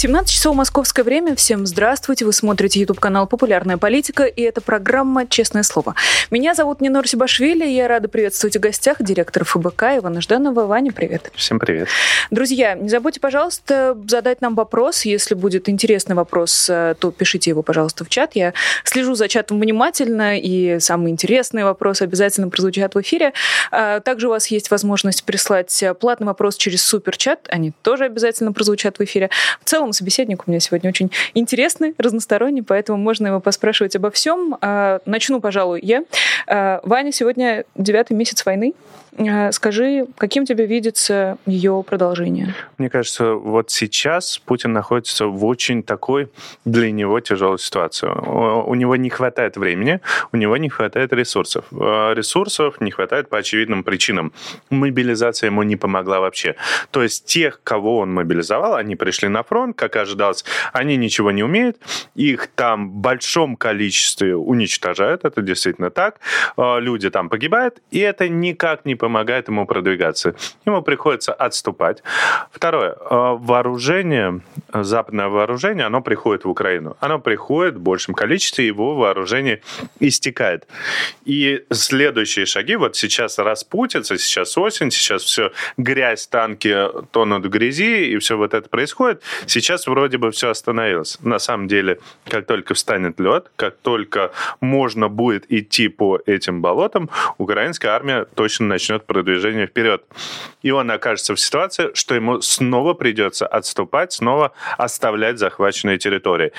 17 часов московское время. Всем здравствуйте. Вы смотрите YouTube-канал «Популярная политика» и это программа «Честное слово». Меня зовут Нинор Сибашвили. Я рада приветствовать в гостях директора ФБК Ивана Жданова. Ваня, привет. Всем привет. Друзья, не забудьте, пожалуйста, задать нам вопрос. Если будет интересный вопрос, э, то пишите его, пожалуйста, в чат. Я слежу за чатом внимательно, и самые интересные вопросы обязательно прозвучат в эфире. А, также у вас есть возможность прислать платный вопрос через суперчат. Они тоже обязательно прозвучат в эфире. В целом, целом собеседник у меня сегодня очень интересный, разносторонний, поэтому можно его поспрашивать обо всем. А, начну, пожалуй, я. А, Ваня, сегодня девятый месяц войны. А, скажи, каким тебе видится ее продолжение? Мне кажется, вот сейчас Путин находится в очень такой для него тяжелой ситуации. У него не хватает времени, у него не хватает ресурсов. Ресурсов не хватает по очевидным причинам. Мобилизация ему не помогла вообще. То есть тех, кого он мобилизовал, они пришли на фронт, как ожидалось, они ничего не умеют, их там в большом количестве уничтожают, это действительно так, а, люди там погибают, и это никак не помогает ему продвигаться. Ему приходится отступать. Второе, а, вооружение, западное вооружение, оно приходит в Украину. Оно приходит в большем количестве, его вооружение истекает. И следующие шаги, вот сейчас распутится, сейчас осень, сейчас все грязь, танки тонут в грязи, и все вот это происходит. Сейчас сейчас вроде бы все остановилось. На самом деле, как только встанет лед, как только можно будет идти по этим болотам, украинская армия точно начнет продвижение вперед. И он окажется в ситуации, что ему снова придется отступать, снова оставлять захваченные территории.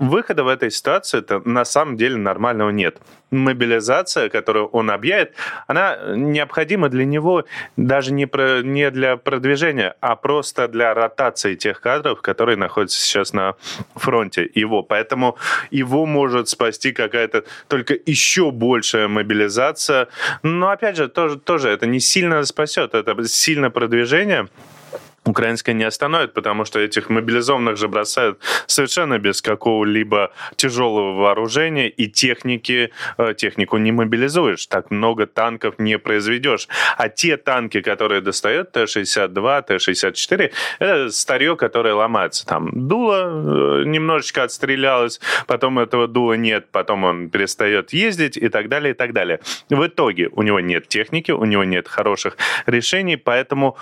Выхода в этой ситуации это на самом деле нормального нет. Мобилизация, которую он объявит, она необходима для него даже не, про, не для продвижения, а просто для ротации тех кадров, которые находятся сейчас на фронте его. Поэтому его может спасти какая-то только еще большая мобилизация. Но опять же, тоже, тоже это не сильно спасет, это сильно продвижение украинская не остановит, потому что этих мобилизованных же бросают совершенно без какого-либо тяжелого вооружения и техники. Э, технику не мобилизуешь, так много танков не произведешь. А те танки, которые достают, Т-62, Т-64, это старье, которое ломается. Там дуло э, немножечко отстрелялось, потом этого дула нет, потом он перестает ездить и так далее, и так далее. В итоге у него нет техники, у него нет хороших решений, поэтому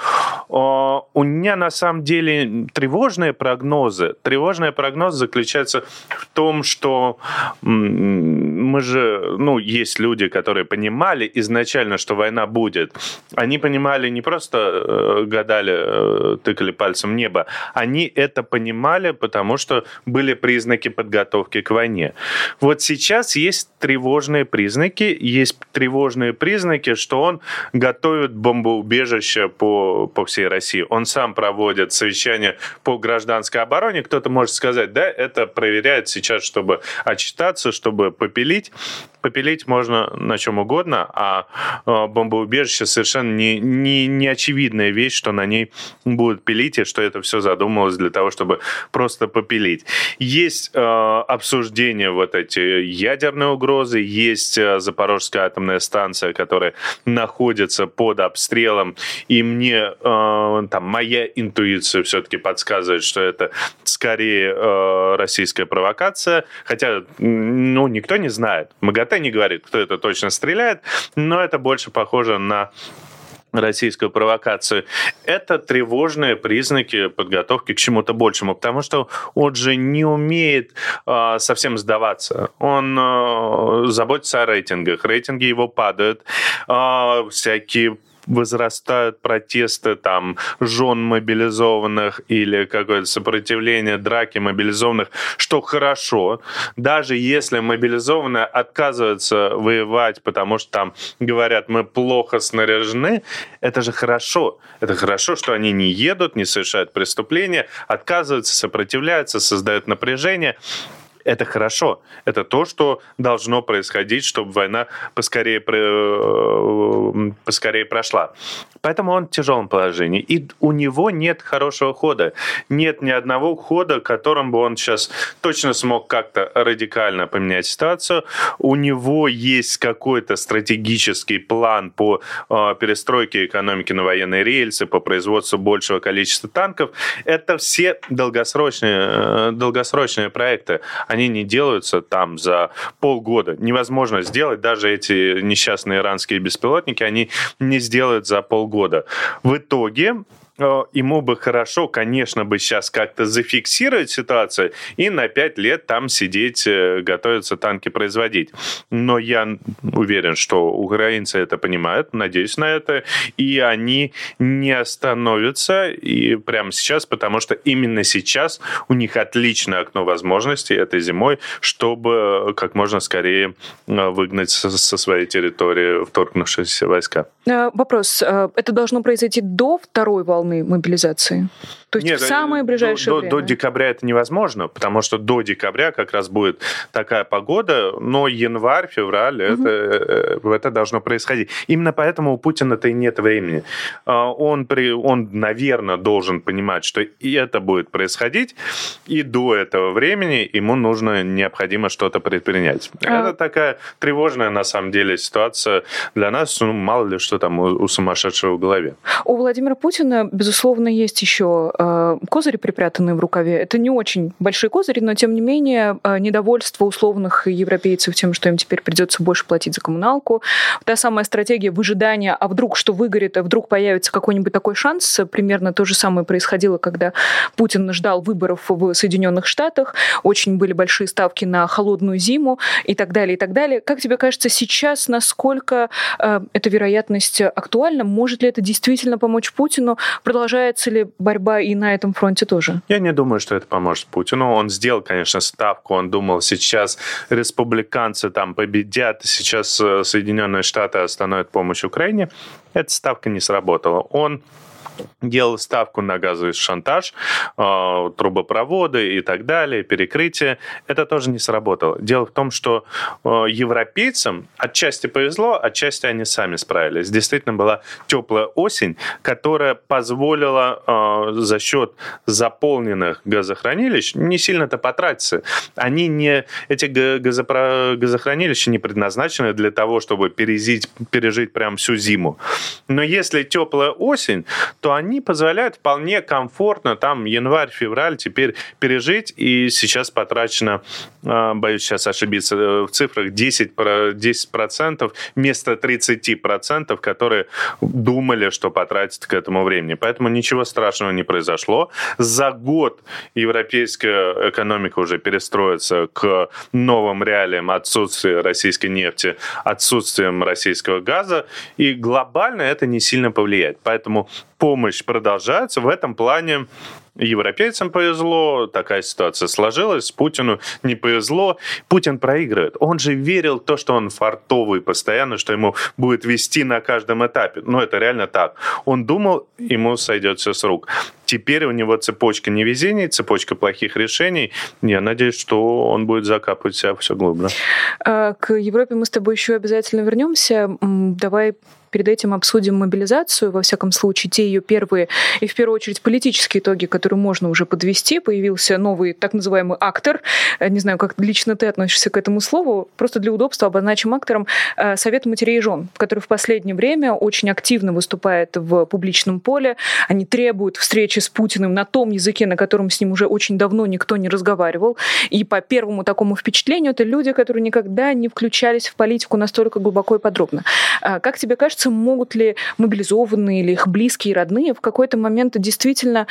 у меня на самом деле тревожные прогнозы. Тревожный прогноз заключается в том, что мы же, ну, есть люди, которые понимали изначально, что война будет. Они понимали не просто э, гадали, э, тыкали пальцем в небо, они это понимали, потому что были признаки подготовки к войне. Вот сейчас есть тревожные признаки, есть тревожные признаки, что он готовит бомбоубежище по, по всей России. Он сам проводит совещание по гражданской обороне. Кто-то может сказать, да, это проверяет сейчас, чтобы отчитаться, чтобы попилить попилить можно на чем угодно, а, а бомбоубежище совершенно не, не, не очевидная вещь, что на ней будут пилить, и что это все задумалось для того, чтобы просто попилить. Есть э, обсуждение вот эти ядерные угрозы, есть э, Запорожская атомная станция, которая находится под обстрелом, и мне э, там моя интуиция все-таки подсказывает, что это скорее э, российская провокация, хотя ну никто не знает. МАГАТЭ КГБ не говорит, кто это точно стреляет, но это больше похоже на российскую провокацию, это тревожные признаки подготовки к чему-то большему, потому что он же не умеет э, совсем сдаваться. Он э, заботится о рейтингах, рейтинги его падают, э, всякие возрастают протесты там жен мобилизованных или какое-то сопротивление, драки мобилизованных, что хорошо. Даже если мобилизованные отказываются воевать, потому что там говорят, мы плохо снаряжены, это же хорошо. Это хорошо, что они не едут, не совершают преступления, отказываются, сопротивляются, создают напряжение Это хорошо. Это то, что должно происходить, чтобы война поскорее, поскорее прошла. Поэтому он в тяжелом положении. И у него нет хорошего хода. Нет ни одного хода, которым бы он сейчас точно смог как-то радикально поменять ситуацию. У него есть какой-то стратегический план по э, перестройке экономики на военные рельсы, по производству большего количества танков. Это все долгосрочные, э, долгосрочные проекты. Они не делаются там за полгода. Невозможно сделать. Даже эти несчастные иранские беспилотники, они не сделают за полгода года. В итоге ему бы хорошо, конечно, бы сейчас как-то зафиксировать ситуацию и на пять лет там сидеть, э, готовиться танки производить. Но я уверен, что украинцы это понимают, надеюсь на это, и они не остановятся и прямо сейчас, потому что именно сейчас у них отличное окно возможностей этой зимой, чтобы как можно скорее э, выгнать со своей территории вторгнувшиеся войска. Вопрос. Это должно произойти до второй волны волны мобилизации? То есть Нет, в самое ближайшее до, время? До декабря это невозможно, потому что до декабря как раз будет такая погода, но январь, февраль, угу. это, это должно происходить. Именно поэтому у Путина-то и нет времени. А, он, при, он, наверное, должен понимать, что и это будет происходить, и до этого времени ему нужно, необходимо что-то предпринять. А... Это такая тревожная, на самом деле, ситуация для нас, ну, мало ли что там у, у сумасшедшего в голове. У Владимира Путина, безусловно, есть еще Э, козыри, припрятанные в рукаве. Это не очень большие козыри, но тем не менее э, недовольство условных европейцев тем, что им теперь придется больше платить за коммуналку. Та самая стратегия выжидания, а вдруг что выгорит, а вдруг появится какой-нибудь такой шанс. Примерно то же самое происходило, когда Путин ждал выборов в Соединенных Штатах. Очень были большие ставки на холодную зиму и так далее, и так далее. Как тебе кажется сейчас, насколько э, эта вероятность актуальна? Может ли это действительно помочь Путину? Продолжается ли борьба и на этом фронте тоже. Я не думаю, что это поможет Путину. Он сделал, конечно, ставку. Он думал, сейчас республиканцы там победят, сейчас э, Соединенные Штаты остановят помощь Украине. Эта ставка не сработала. Он делал ставку на газовый шантаж, э, трубопроводы и так далее, перекрытие. Это тоже не сработало. Дело в том, что э, европейцам отчасти повезло, отчасти они сами справились. Действительно была теплая осень, которая позволила э, за счет заполненных газохранилищ не сильно-то потратиться. Они не, эти газопро, газохранилища не предназначены для того, чтобы пережить, пережить прям всю зиму. Но если теплая осень, то то они позволяют вполне комфортно там январь, февраль теперь пережить. И сейчас потрачено, а, боюсь сейчас ошибиться э, в цифрах, 10, 10% вместо 30%, которые думали, что потратят к этому времени. Поэтому ничего страшного не произошло. За год европейская экономика уже перестроится к новым реалиям отсутствия российской нефти, отсутствием российского газа. И глобально это не сильно повлияет. Поэтому помощь продолжается. В этом плане европейцам повезло, такая ситуация сложилась, Путину не повезло. Путин проигрывает. Он же верил в то, что он фартовый постоянно, что ему будет вести на каждом этапе. Но это реально так. Он думал, ему сойдет все с рук. Теперь у него цепочка невезений, цепочка плохих решений. Я надеюсь, что он будет закапывать себя все глубже. А, к Европе мы с тобой еще обязательно вернемся. Давай перед этим обсудим мобилизацию, во всяком случае, те ее первые и, в первую очередь, политические итоги, которые можно уже подвести. Появился новый так называемый актор. Э, не знаю, как лично ты относишься к этому слову. Просто для удобства обозначим актором э, Совет матерей и жен, который в последнее время очень активно выступает в публичном поле. Они требуют встречи с Путиным на том языке, на котором с ним уже очень давно никто не разговаривал. И по первому такому впечатлению это люди, которые никогда не включались в политику настолько глубоко и подробно. Э, как тебе кажется, могут ли мобилизованные или их близкие, родные в какой-то момент действительно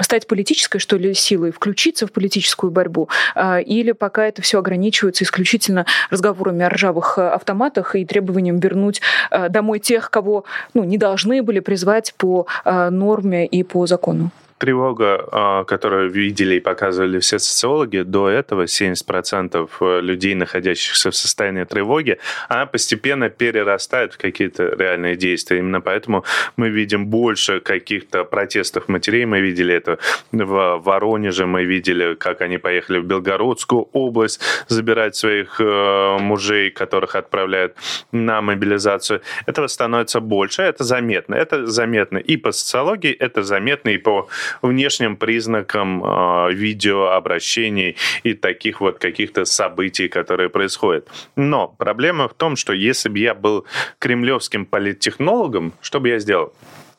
стать политической, что ли, силой, включиться в политическую борьбу? А, или пока это все ограничивается исключительно разговорами о ржавых э, автоматах и требованием вернуть э, домой тех, кого ну, не должны были призвать по э, норме и по закону? ¿no? Тревога, которую видели и показывали все социологи, до этого 70% э, людей, находящихся в состоянии тревоги, она постепенно перерастает в какие-то реальные действия. Именно поэтому мы видим больше каких-то протестов матерей. Мы видели это в Воронеже, мы видели, как они поехали в Белгородскую область забирать своих э, мужей, которых отправляют на мобилизацию. Этого становится больше, это заметно. Это заметно и по социологии, это заметно и по внешним признакам э, видеообращений и таких вот каких-то событий, которые происходят. Но проблема в том, что если бы я был кремлевским политтехнологом, что бы я сделал?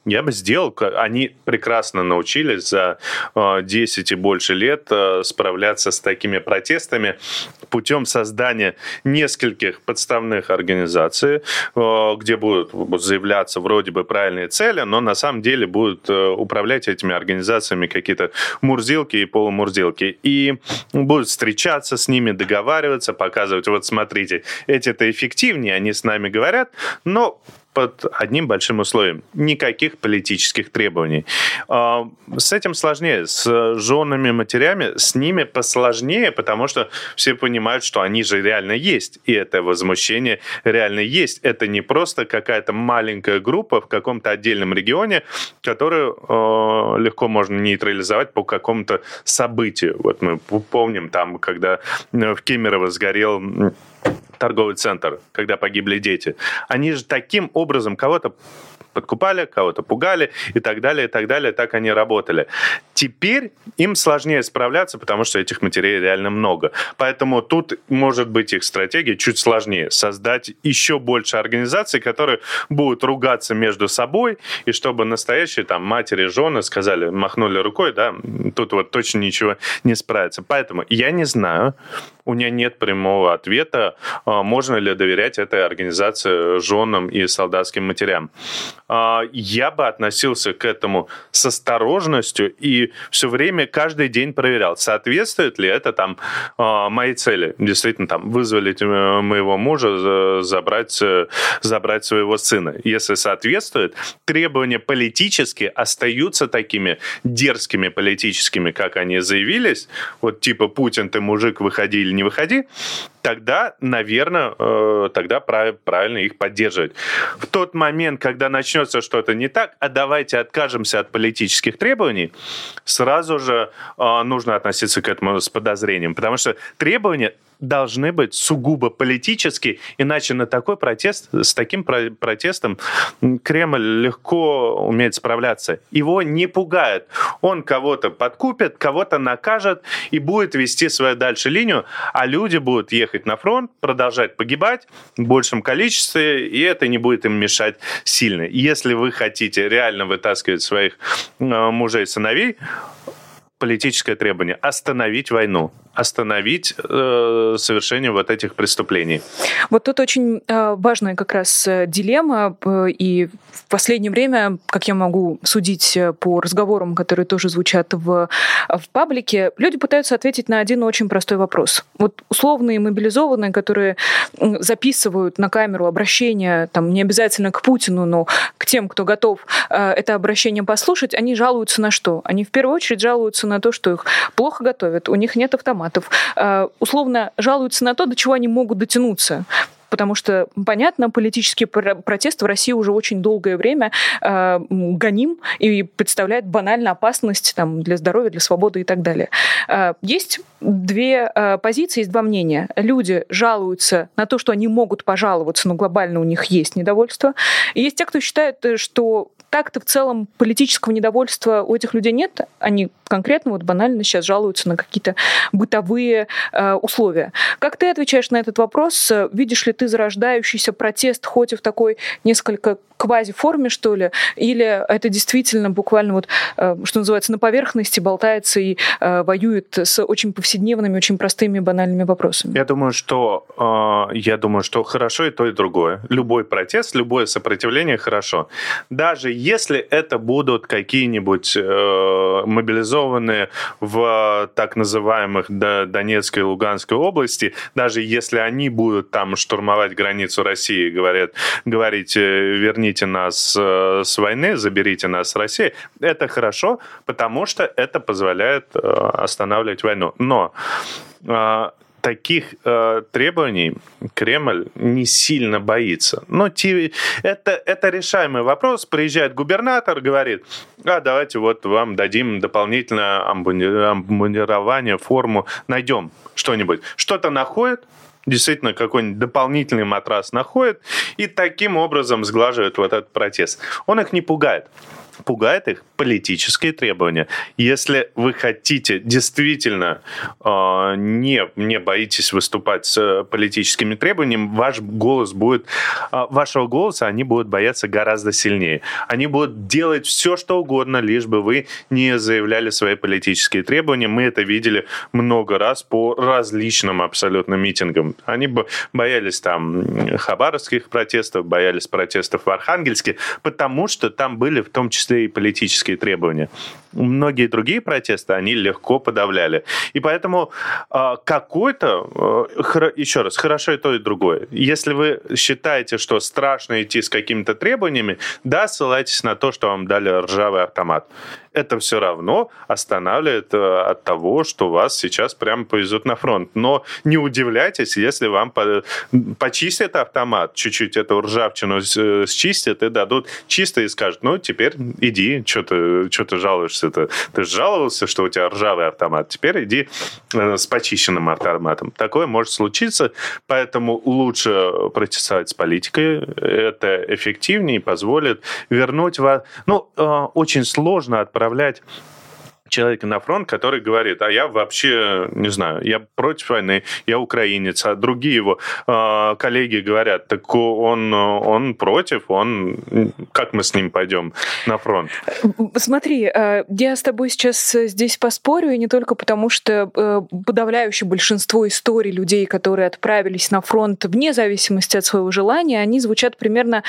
Я бы сделал. Они прекрасно научились за 10 э, и больше лет э, справляться с такими протестами путем создания нескольких подставных организаций, э, где будут заявляться вроде бы правильные цели, но на самом деле будут управлять этими организациями какие-то мурзилки и полумурзилки. И будут встречаться с ними, договариваться, показывать, вот смотрите, эти-то эффективнее, они с нами говорят, но под одним большим условием. Никаких политических требований. А, с этим сложнее. С женами, матерями, с ними посложнее, потому что все понимают, что они же реально есть. И это возмущение реально есть. Это не просто какая-то маленькая группа в каком-то отдельном регионе, которую а, легко можно нейтрализовать по какому-то событию. Вот мы помним там, когда в Кемерово сгорел торговый центр, когда погибли дети. Они же таким образом кого-то подкупали, кого-то пугали и так далее, и так далее. Так они работали. Теперь им сложнее справляться, потому что этих матерей реально много. Поэтому тут может быть их стратегия чуть сложнее. Создать еще больше организаций, которые будут ругаться между собой, и чтобы настоящие там матери, жены сказали, махнули рукой, да, тут вот точно ничего не справится. Поэтому я не знаю, у меня нет прямого ответа, а, можно ли доверять этой организации женам и солдатским матерям. А, я бы относился к этому с осторожностью и все время, каждый день проверял, соответствует ли это там а, моей цели. Действительно, там, вызволить э, моего мужа, забрать, э, забрать своего сына. Если соответствует, требования политические остаются такими дерзкими политическими, как они заявились. Вот типа Путин, ты мужик, выходи или не выходи, тогда, наверное, э, тогда правильно их поддерживать. В тот момент, когда начнется что-то не так, а давайте откажемся от политических требований, сразу же э, нужно относиться к этому с подозрением, потому что требования должны быть сугубо политические, иначе на такой протест, с таким протестом Кремль легко умеет справляться. Его не пугает. Он кого-то подкупит, кого-то накажет и будет вести свою дальше линию, а люди будут ехать на фронт, продолжать погибать в большем количестве, и это не будет им мешать сильно. Если вы хотите реально вытаскивать своих э, мужей и сыновей, политическое требование – остановить войну остановить э, совершение вот этих преступлений. Вот тут очень э, важная как раз э, дилемма, э, и в последнее время, как я могу судить э, по разговорам, которые тоже звучат в, в паблике, люди пытаются ответить на один очень простой вопрос. Вот условные мобилизованные, которые записывают на камеру обращение, там, не обязательно к Путину, но к тем, кто готов э, это обращение послушать, они жалуются на что? Они в первую очередь жалуются на то, что их плохо готовят, у них нет автомата, дипломатов, э, условно жалуются на то, до чего они могут дотянуться потому что, понятно, политический протест в России уже очень долгое время э, гоним и представляет банально опасность там, для здоровья, для свободы и так далее. Э, есть две э, позиции, есть два мнения. Люди жалуются на то, что они могут пожаловаться, но глобально у них есть недовольство. И есть те, кто считает, э, что так-то в целом политического недовольства у этих людей нет. Они конкретно, вот банально сейчас жалуются на какие-то бытовые э, условия. Как ты отвечаешь на этот вопрос? Видишь ли ты зарождающийся протест хоть и в такой несколько квази-форме, что ли? Или это действительно буквально вот, э, что называется, на поверхности болтается и э, воюет с очень повседневными, очень простыми, банальными вопросами? Я думаю, что, э, я думаю, что хорошо и то, и другое. Любой протест, любое сопротивление хорошо. Даже если это будут какие-нибудь э, мобилизованные в так называемых Донецкой и Луганской области, даже если они будут там штурмовать границу России, говорят, говорить, верните нас э, с войны, заберите нас с России, это хорошо, потому что это позволяет э, останавливать войну. Но э, таких э, требований Кремль не сильно боится. Но те, это, это решаемый вопрос. Приезжает губернатор, говорит, а давайте вот вам дадим дополнительное амбунирование, форму, найдем что-нибудь. Что-то находит, действительно какой-нибудь дополнительный матрас находит и таким образом сглаживает вот этот протест. Он их не пугает пугает их политические требования. Если вы хотите действительно э, не, не боитесь выступать с политическими требованиями, ваш голос будет, э, вашего голоса они будут бояться гораздо сильнее. Они будут делать все, что угодно, лишь бы вы не заявляли свои политические требования. Мы это видели много раз по различным абсолютно митингам. Они бы боялись там хабаровских протестов, боялись протестов в Архангельске, потому что там были в том числе числе и политические требования. Многие другие протесты они легко подавляли. И поэтому э, какой-то, э, еще раз, хорошо и то, и другое. Если вы считаете, что страшно идти с какими-то требованиями, да, ссылайтесь на то, что вам дали ржавый автомат это все равно останавливает э, от того, что вас сейчас прямо повезут на фронт. Но не удивляйтесь, если вам по почистят автомат, чуть-чуть эту ржавчину э, счистят и дадут чисто и скажут, ну, теперь иди, что ты, что ты жалуешься-то? Ты жаловался, что у тебя ржавый автомат, теперь иди э, с почищенным автоматом. Такое может случиться, поэтому лучше протестовать с политикой, это эффективнее и позволит вернуть вас... Ну, очень сложно отправить отправлять человека на фронт, который говорит, а я вообще, не знаю, я против войны, я украинец, а другие его э, коллеги говорят, так он, он против, он, как мы с ним пойдем на фронт? Смотри, э, я с тобой сейчас здесь поспорю, и не только потому, что э, подавляющее большинство историй людей, которые отправились на фронт вне зависимости от своего желания, они звучат примерно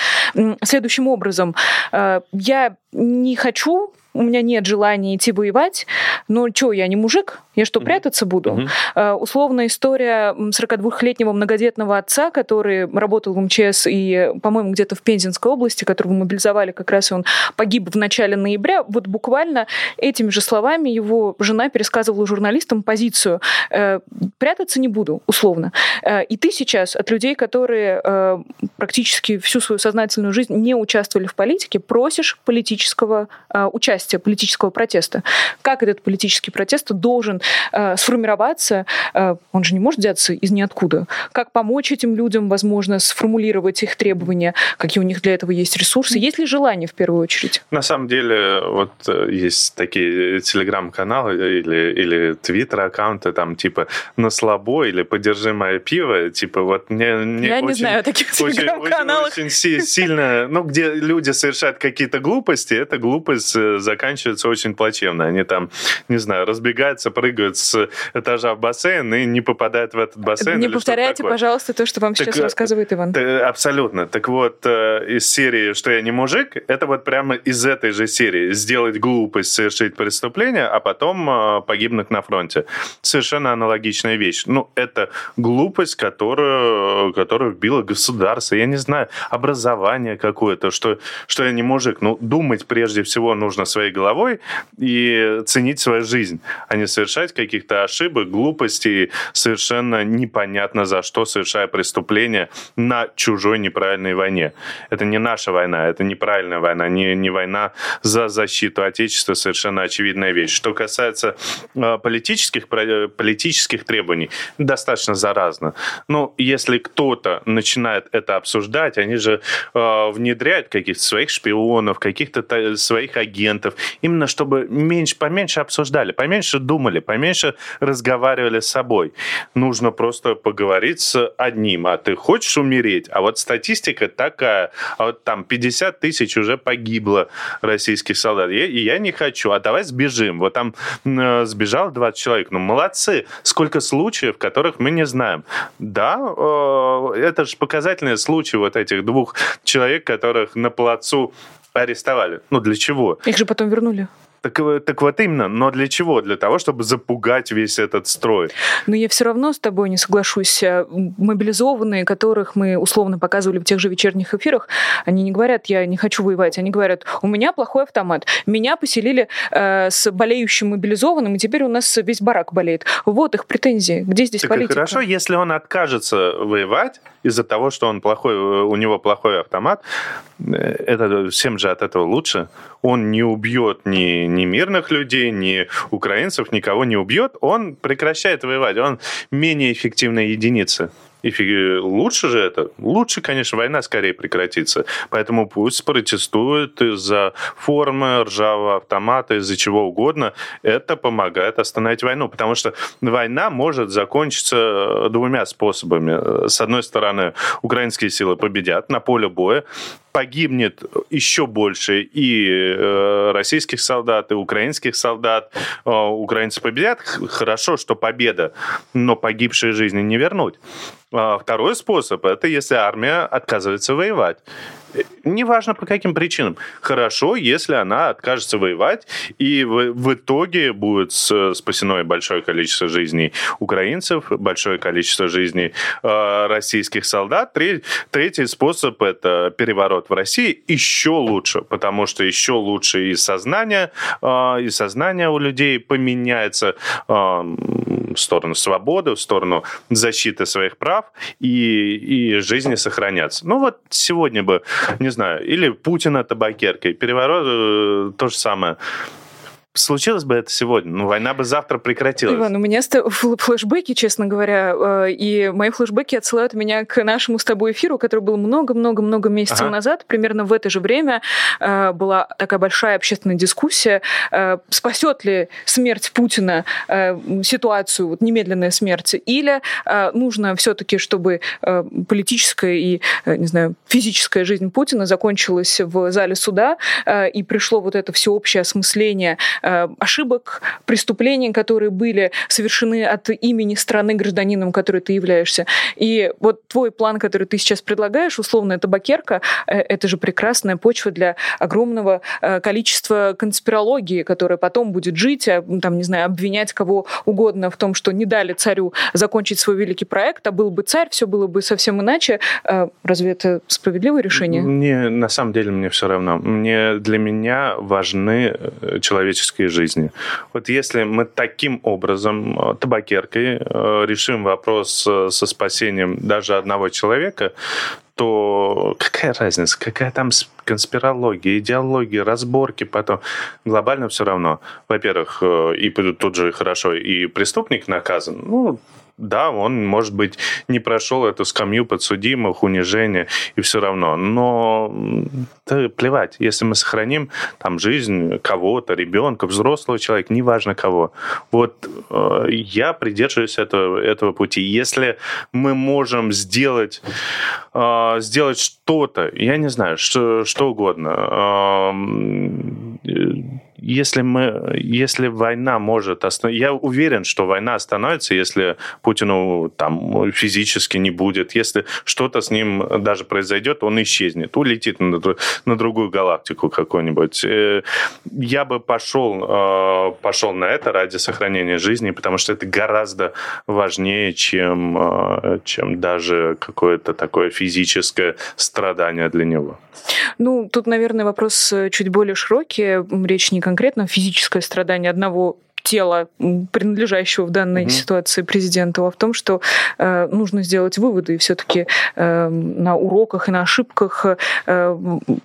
следующим образом. Э, я не хочу у меня нет желания идти воевать, но что, я не мужик? Я что, прятаться буду? Uh, условная история 42-летнего многодетного отца, который работал в МЧС и, по-моему, где-то в Пензенской области, которого мобилизовали как раз, и он погиб в начале ноября. Вот буквально этими же словами его жена пересказывала журналистам позицию. Uh, прятаться не буду, условно. Uh, и ты сейчас от людей, которые практически всю свою сознательную жизнь не участвовали в политике, просишь политического участия, политического протеста. Как этот политический протест должен э, сформироваться, э, он же не может взяться из ниоткуда. Как помочь этим людям, возможно, сформулировать их требования, какие у них для этого есть ресурсы, есть ли желание в первую очередь? На самом деле, вот э, есть такие телеграм-каналы или, или твиттер-аккаунты, там типа «на слабо» или «подержи мое пиво», типа вот мне... мне Я очень, не знаю таких телеграм-каналов. Очень, очень сильно, ну, где люди совершают какие-то глупости, эта глупость заканчивается очень плачевно. Они там, не знаю, разбегаются, прыгают с этажа в бассейн и не попадают в этот бассейн. Не повторяйте, пожалуйста, то, что вам так, сейчас э, рассказывает Иван. Ты, абсолютно. Так вот, э, из серии «Что я не мужик», это вот прямо из этой же серии. Сделать глупость, совершить преступление, а потом э, погибнуть на фронте. Совершенно аналогичная вещь. Ну, это глупость, которую, которую вбило государство. Я не знаю, образование какое-то, что, что я не мужик. Ну, думать прежде всего нужно своей головой и ценить свою жизнь, а не совершать каких-то ошибок, глупостей, совершенно непонятно за что, совершая преступления на чужой неправильной войне. Это не наша война, это неправильная война, не, не война за защиту Отечества, совершенно очевидная вещь. Что касается э, политических, политических требований, достаточно заразно. Но если кто-то начинает это обсуждать, они же э, внедряют каких-то своих шпионов, каких-то своих агентов, именно чтобы меньше, поменьше обсуждали, поменьше думали, поменьше разговаривали с собой. Нужно просто поговорить с одним. А ты хочешь умереть? А вот статистика такая. А вот там 50 тысяч уже погибло российских солдат. И я не хочу. А давай сбежим. Вот там э, сбежал 20 человек. Ну, молодцы. Сколько случаев, которых мы не знаем. Да, э, это же показательные случаи вот этих двух человек, которых на плацу арестовали. Ну, для чего? Их же потом вернули. Так, так вот именно, но для чего? Для того, чтобы запугать весь этот строй. Но я все равно с тобой не соглашусь. Э, мобилизованные, которых мы условно показывали в тех же вечерних эфирах, они не говорят, я не хочу воевать, они говорят, у меня плохой автомат, меня поселили э, с болеющим мобилизованным, и теперь у нас весь барак болеет. Вот их претензии. Где здесь так политика? хорошо, если он откажется воевать из-за того, что он плохой, у него плохой автомат, э, это всем же от этого лучше. Он не убьет ни ни мирных людей, ни украинцев, никого не убьет, он прекращает воевать. Он менее эффективная единица. И лучше же это? Лучше, конечно, война скорее прекратится. Поэтому пусть протестуют из-за формы, ржавого автомата, из-за чего угодно. Это помогает остановить войну. Потому что война может закончиться двумя способами. С одной стороны, украинские силы победят на поле боя, погибнет еще больше и э, российских солдат, и украинских солдат. Э, украинцы победят. Хорошо, что победа, но погибшие жизни не вернуть. А второй способ – это если армия отказывается воевать. Неважно по каким причинам. Хорошо, если она откажется воевать, и в, в итоге будет спасено большое количество жизней украинцев, большое количество жизней э, российских солдат. Треть, третий способ – это переворот в России. Еще лучше, потому что еще лучше и сознание, э, и сознание у людей поменяется э, в сторону свободы, в сторону защиты своих прав, и, и жизни сохранятся. Ну вот сегодня бы не знаю, или Путина табакеркой. Переворот э, то же самое. Случилось бы это сегодня, ну, война бы завтра прекратилась. Иван, у меня флешбеки, честно говоря, э, и мои флешбеки отсылают меня к нашему с тобой эфиру, который был много-много-много месяцев ага. назад. Примерно в это же время э, была такая большая общественная дискуссия, э, спасет ли смерть Путина ситуацию, вот немедленная смерть, или нужно все-таки, чтобы политическая и, не знаю, физическая жизнь Путина закончилась в зале суда, и пришло вот это всеобщее осмысление ошибок, преступлений, которые были совершены от имени страны гражданином, которой ты являешься. И вот твой план, который ты сейчас предлагаешь, условно, это бакерка, э, это же прекрасная почва для огромного э, количества конспирологии, которая потом будет жить, а, там, не знаю, обвинять кого угодно в том, что не дали царю закончить свой великий проект, а был бы царь, все было бы совсем иначе. Разве это справедливое решение? Не, на самом деле мне все равно. Мне для меня важны человеческие человеческой жизни. Вот если мы таким образом, э, табакеркой, э, решим вопрос э, со спасением даже одного человека, то какая разница, какая там конспирология, идеология, разборки потом. Глобально все равно. Во-первых, и тут же хорошо, и преступник наказан. Ну, да, он, может быть, не прошел эту скамью подсудимых, унижения, и все равно. Но да, плевать, если мы сохраним там жизнь кого-то, ребенка, взрослого человека, неважно кого. Вот э, я придерживаюсь этого, этого пути. Если мы можем сделать, э, сделать что-то, я не знаю, что, что угодно, э, если, мы, если война может остановить... Я уверен, что война остановится, если Путину там физически не будет. Если что-то с ним даже произойдет, он исчезнет, улетит на, на другую галактику какую-нибудь. Э, я бы пошел, э, пошел на это ради сохранения жизни, потому что это гораздо важнее, чем, э, чем даже какое-то такое физическое страдание для него. Ну, тут, наверное, вопрос чуть более широкий. Речь не конкретно физическое страдание одного тела, принадлежащего в данной угу. ситуации президенту, а в том, что э, нужно сделать выводы и все-таки э, на уроках и на ошибках э,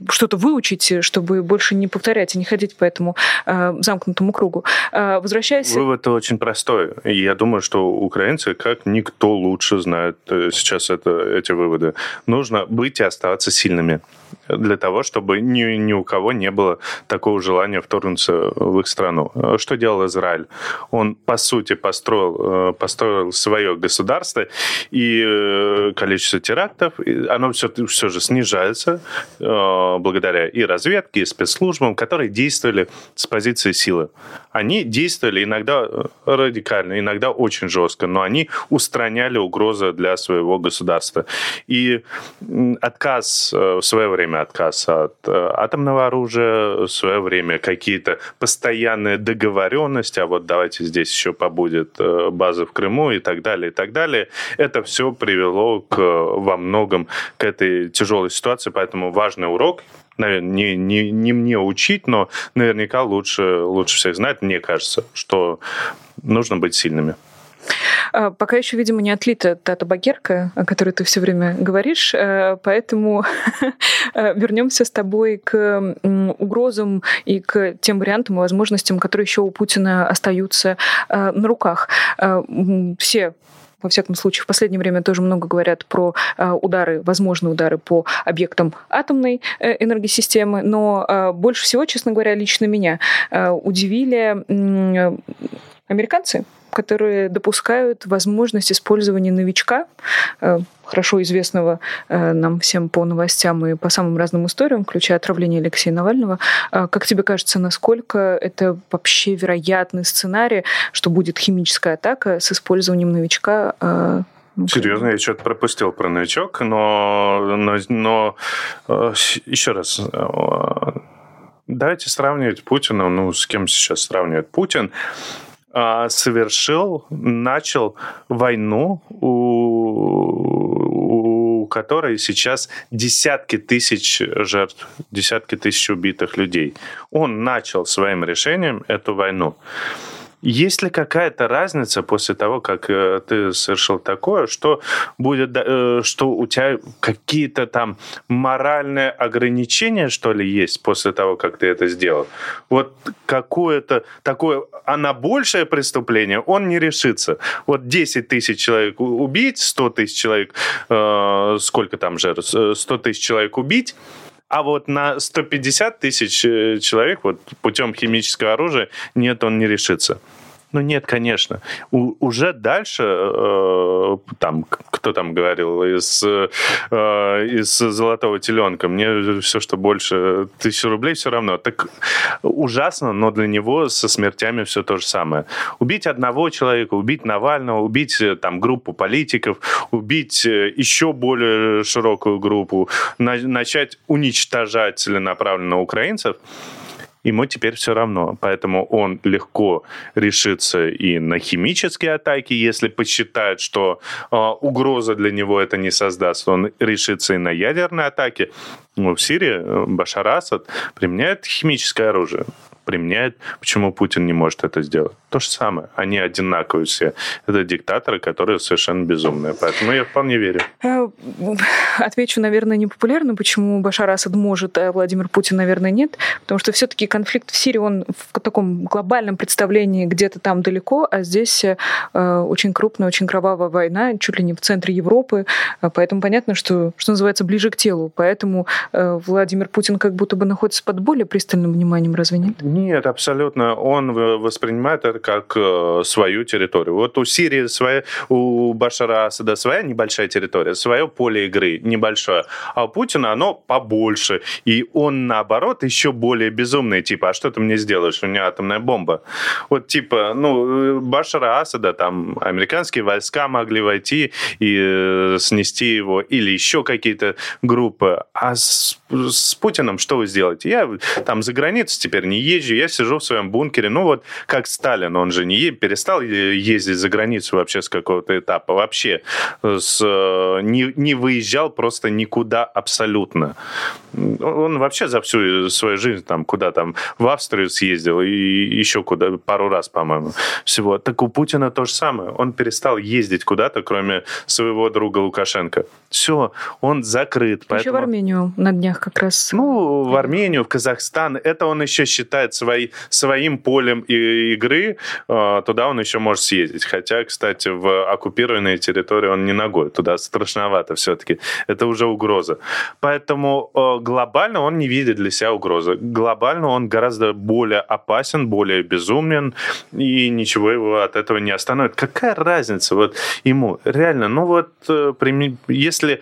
что-то выучить, чтобы больше не повторять и не ходить по этому э, замкнутому кругу. Э, возвращаясь... Вывод очень простой. Я думаю, что украинцы, как никто лучше знают э, сейчас это, эти выводы. Нужно быть и оставаться сильными для того, чтобы ни, ни у кого не было такого желания вторгнуться в их страну. Что делал Израиль? Он, по сути, построил, э, построил свое государство, и э, количество терактов, оно все, все же снижается э, благодаря и разведке, и спецслужбам, которые действовали с позиции силы. Они действовали иногда радикально, иногда очень жестко, но они устраняли угрозы для своего государства. И отказ в свое время время отказ от э, атомного оружия, в свое время какие-то постоянные договоренности, а вот давайте здесь еще побудет э, база в Крыму и так далее, и так далее. Это все привело к, во многом к этой тяжелой ситуации, поэтому важный урок наверное, не, не, не мне учить, но наверняка лучше, лучше всех знать, мне кажется, что нужно быть сильными. А, пока еще, видимо, не отлита та табакерка, о которой ты все время говоришь, э, поэтому э, вернемся с тобой к угрозам и к тем вариантам и возможностям, которые еще у Путина остаются э, на руках. Все во всяком случае, в последнее время тоже много говорят про удары, возможные удары по объектам атомной энергосистемы, но больше всего, честно говоря, лично меня удивили американцы, которые допускают возможность использования новичка, э, хорошо известного э, нам всем по новостям и по самым разным историям, включая отравление Алексея Навального. Э, как тебе кажется, насколько это вообще вероятный сценарий, что будет химическая атака с использованием новичка ну, Серьезно, я что-то пропустил про новичок, но, но, но еще раз, давайте сравнивать Путина, ну, с кем сейчас сравнивать Путин, совершил, начал войну, у, у которой сейчас десятки тысяч жертв, десятки тысяч убитых людей. Он начал своим решением эту войну. Есть ли какая-то разница после того, как э, ты совершил такое, что будет, э, что у тебя какие-то там моральные ограничения, что ли, есть после того, как ты это сделал? Вот какое-то такое, а на большее преступление он не решится. Вот 10 тысяч человек убить, 100 тысяч человек, э, сколько там жертв, 100 тысяч человек убить, а вот на 150 тысяч человек вот путем химического оружия нет, он не решится. Ну нет, конечно. У, уже дальше, э, там, кто там говорил, из, э, из «Золотого теленка», мне все, что больше тысячи рублей, все равно. Так ужасно, но для него со смертями все то же самое. Убить одного человека, убить Навального, убить э, там группу политиков, убить э, еще более широкую группу, на, начать уничтожать целенаправленно украинцев – ему теперь все равно. Поэтому он легко решится и на химические атаки, если посчитает, что э, угроза для него это не создаст. Он решится и на ядерные атаки. Ну, в Сирии э, Башар Асад применяет химическое оружие применяет, почему Путин не может это сделать. То же самое. Они одинаковые все. Это диктаторы, которые совершенно безумные. Поэтому я вполне верю. Э, отвечу, наверное, непопулярно, почему Башар Асад может, а Владимир Путин, наверное, нет. Потому что все-таки конфликт в Сирии, он в таком глобальном представлении где-то там далеко, а здесь э, очень крупная, очень кровавая война, чуть ли не в центре Европы. Э, поэтому понятно, что, что называется, ближе к телу. Поэтому Владимир Путин как будто бы находится под более пристальным вниманием, разве нет? Нет, абсолютно. Он воспринимает это как э, свою территорию. Вот у Сирии своя, у Башара Асада своя небольшая территория, свое поле игры небольшое, а у Путина оно побольше. И он, наоборот, еще более безумный, типа, а что ты мне сделаешь? У меня атомная бомба. Вот, типа, ну, Башара Асада, там, американские войска могли войти и э, снести его, или еще какие-то группы. А с, с Путиным что вы сделаете? Я там за границу теперь не езжу, езжу, я сижу в своем бункере. Ну вот как Сталин, он же не перестал ездить за границу вообще с какого-то этапа. Вообще с, э, не, не выезжал просто никуда абсолютно. Он вообще за всю свою жизнь там куда там в Австрию съездил и еще куда пару раз, по-моему, всего. Так у Путина то же самое. Он перестал ездить куда-то, кроме своего друга Лукашенко. Все, он закрыт. Еще поэтому... в Армению на днях как раз. Ну, в Армению, в Казахстан. Это он еще считает свой, своим полем игры, а, туда он еще может съездить. Хотя, кстати, в оккупированные территории он не ногой, туда страшновато все-таки. Это уже угроза. Поэтому а, глобально он не видит для себя угрозы. Глобально он гораздо более опасен, более безумен, и ничего его от этого не остановит. Какая разница вот ему? Реально, ну вот, э, если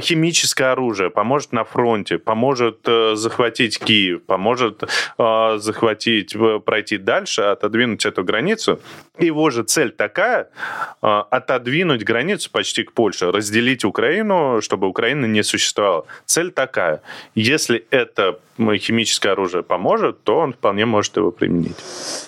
химическое оружие поможет на фронте, поможет э, захватить Киев, поможет захватить, пройти дальше, отодвинуть эту границу. Его же цель такая отодвинуть границу почти к Польше, разделить Украину, чтобы Украина не существовала. Цель такая. Если это химическое оружие поможет, то он вполне может его применить.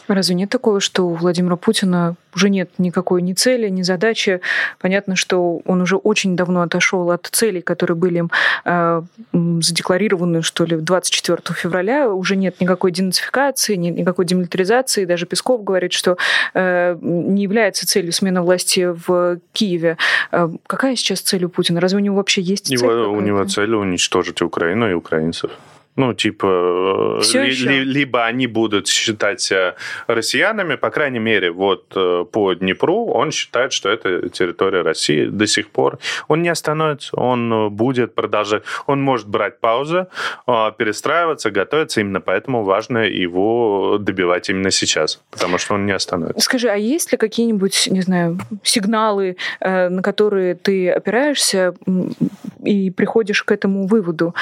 Разве нет такого, что у Владимира Путина уже нет никакой ни цели, ни задачи? Понятно, что он уже очень давно отошел от целей, которые были им э, задекларированы, что ли, 24 февраля. Уже нет никакой денацификации, нет никакой демилитаризации. Даже Песков говорит, что э, не является целью смена власти в Киеве. Э, какая сейчас цель у Путина? Разве у него вообще есть цель? Его, у него цель уничтожить Украину и украинцев. Ну, типа, ли, ли, либо они будут считать россиянами, по крайней мере, вот э, по Днепру он считает, что это территория России до сих пор. Он не остановится, он будет продолжать, он может брать паузы, перестраиваться, готовиться, именно поэтому важно его добивать именно сейчас, потому что он не остановится. Скажи, а есть ли какие-нибудь, не знаю, сигналы, э, на которые ты опираешься и приходишь к этому выводу?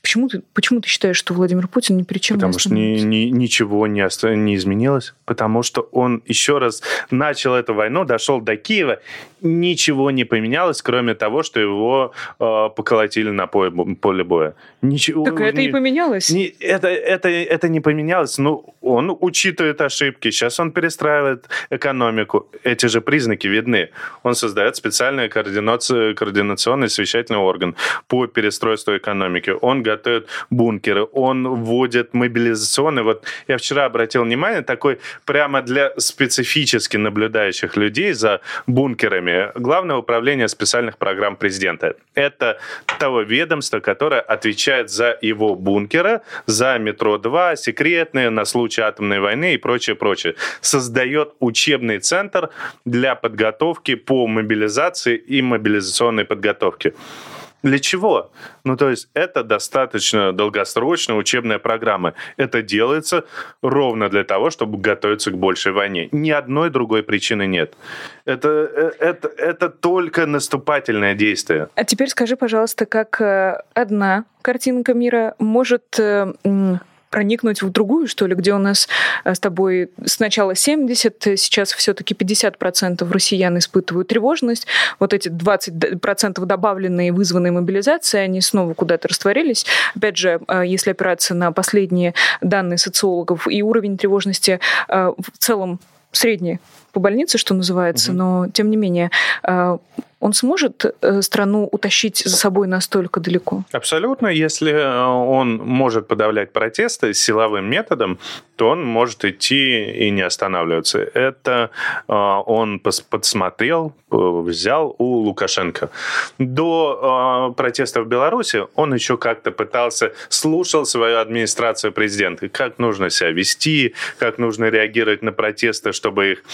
Почему ты, почему ты считаешь, что Владимир Путин ни при чем Потому не что ни, ни, ничего не, не изменилось. Потому что он еще раз начал эту войну, дошел до Киева, ничего не поменялось, кроме того, что его э, поколотили на поле, поле боя. Ничего, так это не, и поменялось. Не, это, это, это не поменялось. Ну, он учитывает ошибки. Сейчас он перестраивает экономику. Эти же признаки видны. Он создает специальный координационный совещательный орган по перестройству экономики. Он готовит бункеры. Он вводит мобилизационный. Вот я вчера обратил внимание, такой прямо для специфически наблюдающих людей за бункерами. Главное управление специальных программ президента. Это того ведомства, которое отвечает за его бункеры, за метро-2, секретные, на случай атомной войны и прочее, прочее. Создает учебный центр для подготовки по мобилизации и мобилизационной подготовке. Для чего? Ну, то есть это достаточно долгосрочная учебная программа. Это делается ровно для того, чтобы готовиться к большей войне. Ни одной другой причины нет. Это, э, это, это только наступательное действие. А теперь скажи, пожалуйста, как э, одна картинка мира может э, проникнуть в другую, что ли, где у нас э, с тобой сначала 70, сейчас все-таки 50% россиян испытывают тревожность. Вот эти 20% добавленные, вызванные мобилизацией, они снова куда-то растворились. Опять же, э, если опираться на последние данные социологов, и уровень тревожности э, в целом средний по больнице, что называется, угу. но тем не менее он сможет э, страну утащить за собой настолько далеко? Абсолютно. Если э, он может подавлять протесты силовым методом, то он может идти и не останавливаться. Это э, он подсмотрел, взял у Лукашенко. До протеста в Беларуси он еще как-то пытался, слушал свою администрацию президента, как нужно себя вести, как нужно реагировать на протесты, чтобы их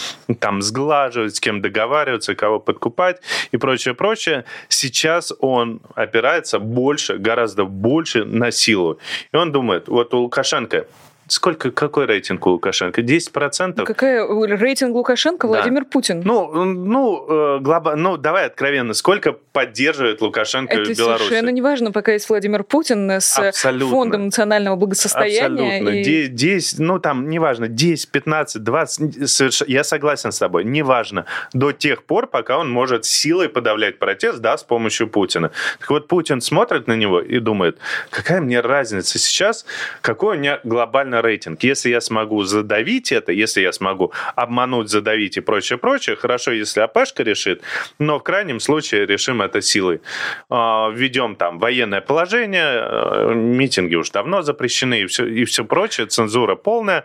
там сглаживать, с кем договариваться, кого подкупать. И прочее, прочее, сейчас он опирается больше, гораздо больше на силу. И он думает, вот у Лукашенко Сколько, какой рейтинг у Лукашенко? 10%? Ну, какая рейтинг Лукашенко? Да. Владимир Путин. Ну, ну, э, глоба... ну, давай откровенно, сколько поддерживает Лукашенко Это в Беларуси? совершенно неважно, пока есть Владимир Путин с Абсолютно. Фондом национального благосостояния. Абсолютно. И... 10, ну, там, неважно, 10, 15, 20, соверш... я согласен с тобой, неважно. До тех пор, пока он может силой подавлять протест, да, с помощью Путина. Так вот, Путин смотрит на него и думает, какая мне разница сейчас, какой у меня глобальный на рейтинг. Если я смогу задавить это, если я смогу обмануть, задавить и прочее, прочее, хорошо, если АПшка решит, но в крайнем случае решим это силой. А, введем там военное положение, э, митинги уж давно запрещены и все, и все прочее, цензура полная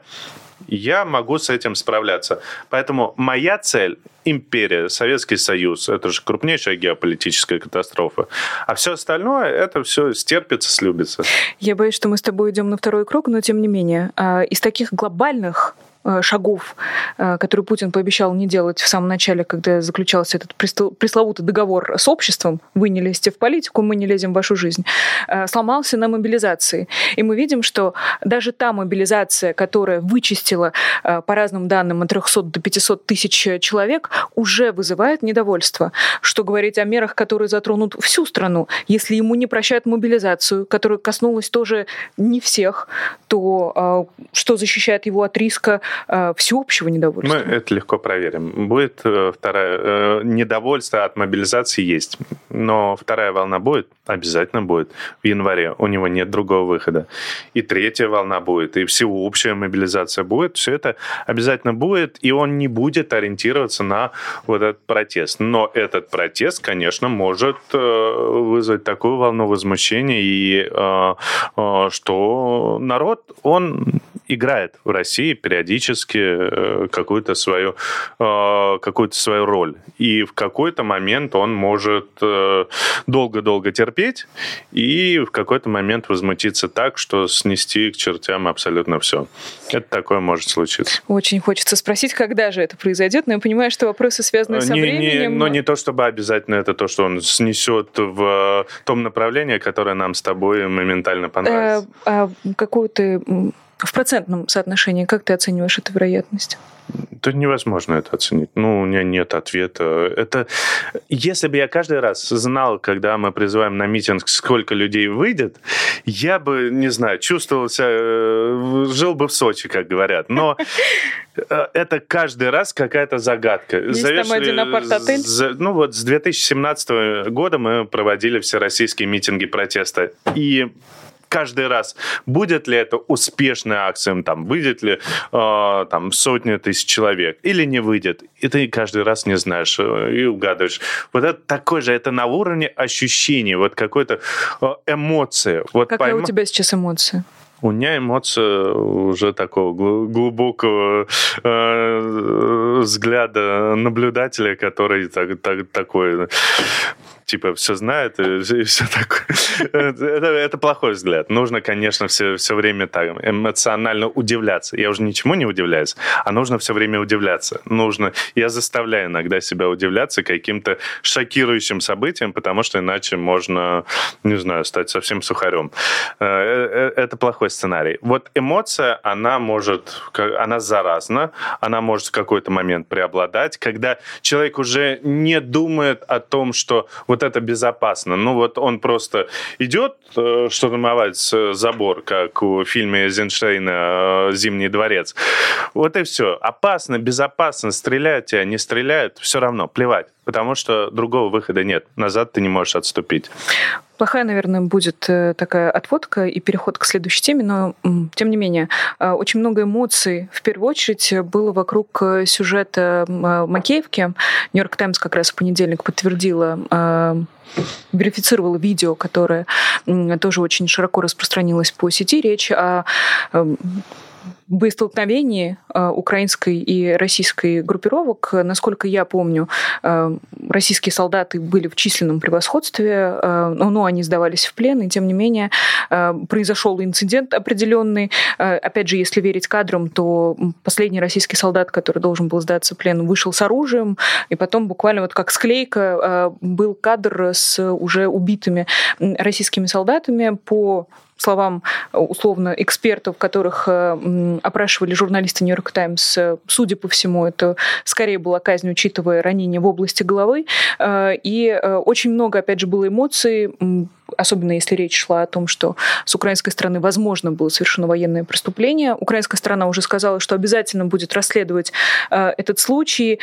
я могу с этим справляться. Поэтому моя цель империя, Советский Союз, это же крупнейшая геополитическая катастрофа. А все остальное, это все стерпится, слюбится. Я боюсь, что мы с тобой идем на второй круг, но тем не менее. А, из таких глобальных шагов, э, которые Путин пообещал не делать в самом начале, когда заключался этот пресловутый договор с обществом, вы не лезьте в политику, мы не лезем в вашу жизнь, э, сломался на мобилизации. И мы видим, что даже та мобилизация, которая вычистила, по разным данным, от 300 до 500 тысяч человек, уже вызывает недовольство. Что говорить о мерах, которые затронут всю страну. Если ему не прощают мобилизацию, которая коснулась тоже не всех, то что защищает его от риска э, всеобщего недовольства? Мы это легко проверим. Будет э, вторая... Э, недовольство от мобилизации есть, но вторая волна будет? Обязательно будет в январе. У него нет другого выхода. И третья волна будет, и всеобщая мобилизация будет. Все это обязательно будет, и он не будет ориентироваться на вот этот протест. Но этот протест, конечно, может э, вызвать такую волну возмущения, и э, э, что народ, он играет в России периодически какую-то свою, какую-то свою роль. И в какой-то момент он может долго-долго терпеть терпеть и в какой-то момент возмутиться так, что снести к чертям абсолютно все. Это такое может случиться. Очень хочется спросить, когда же это произойдет, но я понимаю, что вопросы связаны со не, временем. Не, но не то, чтобы обязательно это то, что он снесет в том направлении, которое нам с тобой моментально понравится. А, а какую ты в процентном соотношении, как ты оцениваешь эту вероятность? Да невозможно это оценить. Ну, у меня нет ответа. Это если бы я каждый раз знал, когда мы призываем на митинг, сколько людей выйдет, я бы, не знаю, чувствовал себя, э, жил бы в Сочи, как говорят. Но э, это каждый раз какая-то загадка. Есть Завешли, там один апарт-отель? Ну вот с 2017 года мы проводили всероссийские митинги протеста. И каждый раз, будет ли это успешная акция, там, выйдет ли э, там сотни тысяч человек или не выйдет. И ты каждый раз не знаешь э, и угадываешь. Вот это такое же, это на уровне ощущений, вот какой-то э, эмоции. Вот Какая пойма... у тебя сейчас эмоция? У меня эмоция уже такого глубокого э, взгляда наблюдателя, который так, так, такой типа все знает и, и все такое. это, это плохой взгляд. Нужно, конечно, все, все время так эмоционально удивляться. Я уже ничему не удивляюсь, а нужно все время удивляться. Нужно. Я заставляю иногда себя удивляться каким-то шокирующим событиям, потому что иначе можно, не знаю, стать совсем сухарем. Э, э, это плохой сценарий. Вот эмоция, она может, она заразна, она может в какой-то момент преобладать, когда человек уже не думает о том, что вот это безопасно. Ну вот он просто идет э, штурмовать забор, как в фильме Эйзенштейна э, «Зимний дворец». Вот и все. Опасно, безопасно, стреляют тебя, не стреляют, все равно, плевать. Потому что другого выхода нет. Назад ты не можешь отступить. Плохая, наверное, будет э, такая отводка и переход к следующей теме, но тем не менее, очень много эмоций в первую очередь было вокруг сюжета Макеевки. Нью-Йорк Таймс как раз в понедельник подтвердила верифицировала видео, которое тоже очень широко распространилось по сети. Речь о боестолкновении э, украинской и российской группировок. Насколько я помню, э, российские солдаты были в численном превосходстве, э, но они сдавались в плен, и тем не менее произошел инцидент определенный. Опять же, если верить кадрам, то последний российский солдат, который должен был сдаться в плен, вышел с оружием, и потом буквально вот как склейка был кадр с уже убитыми российскими солдатами по словам э, условно экспертов, которых э, опрашивали журналисты Нью-Йорк Таймс, э, судя по всему, это скорее была казнь, учитывая ранение в области головы. И очень много, опять же, было эмоций, особенно если речь шла о том, что с украинской стороны, возможно, было совершено военное преступление. Украинская сторона уже сказала, что обязательно будет расследовать этот случай.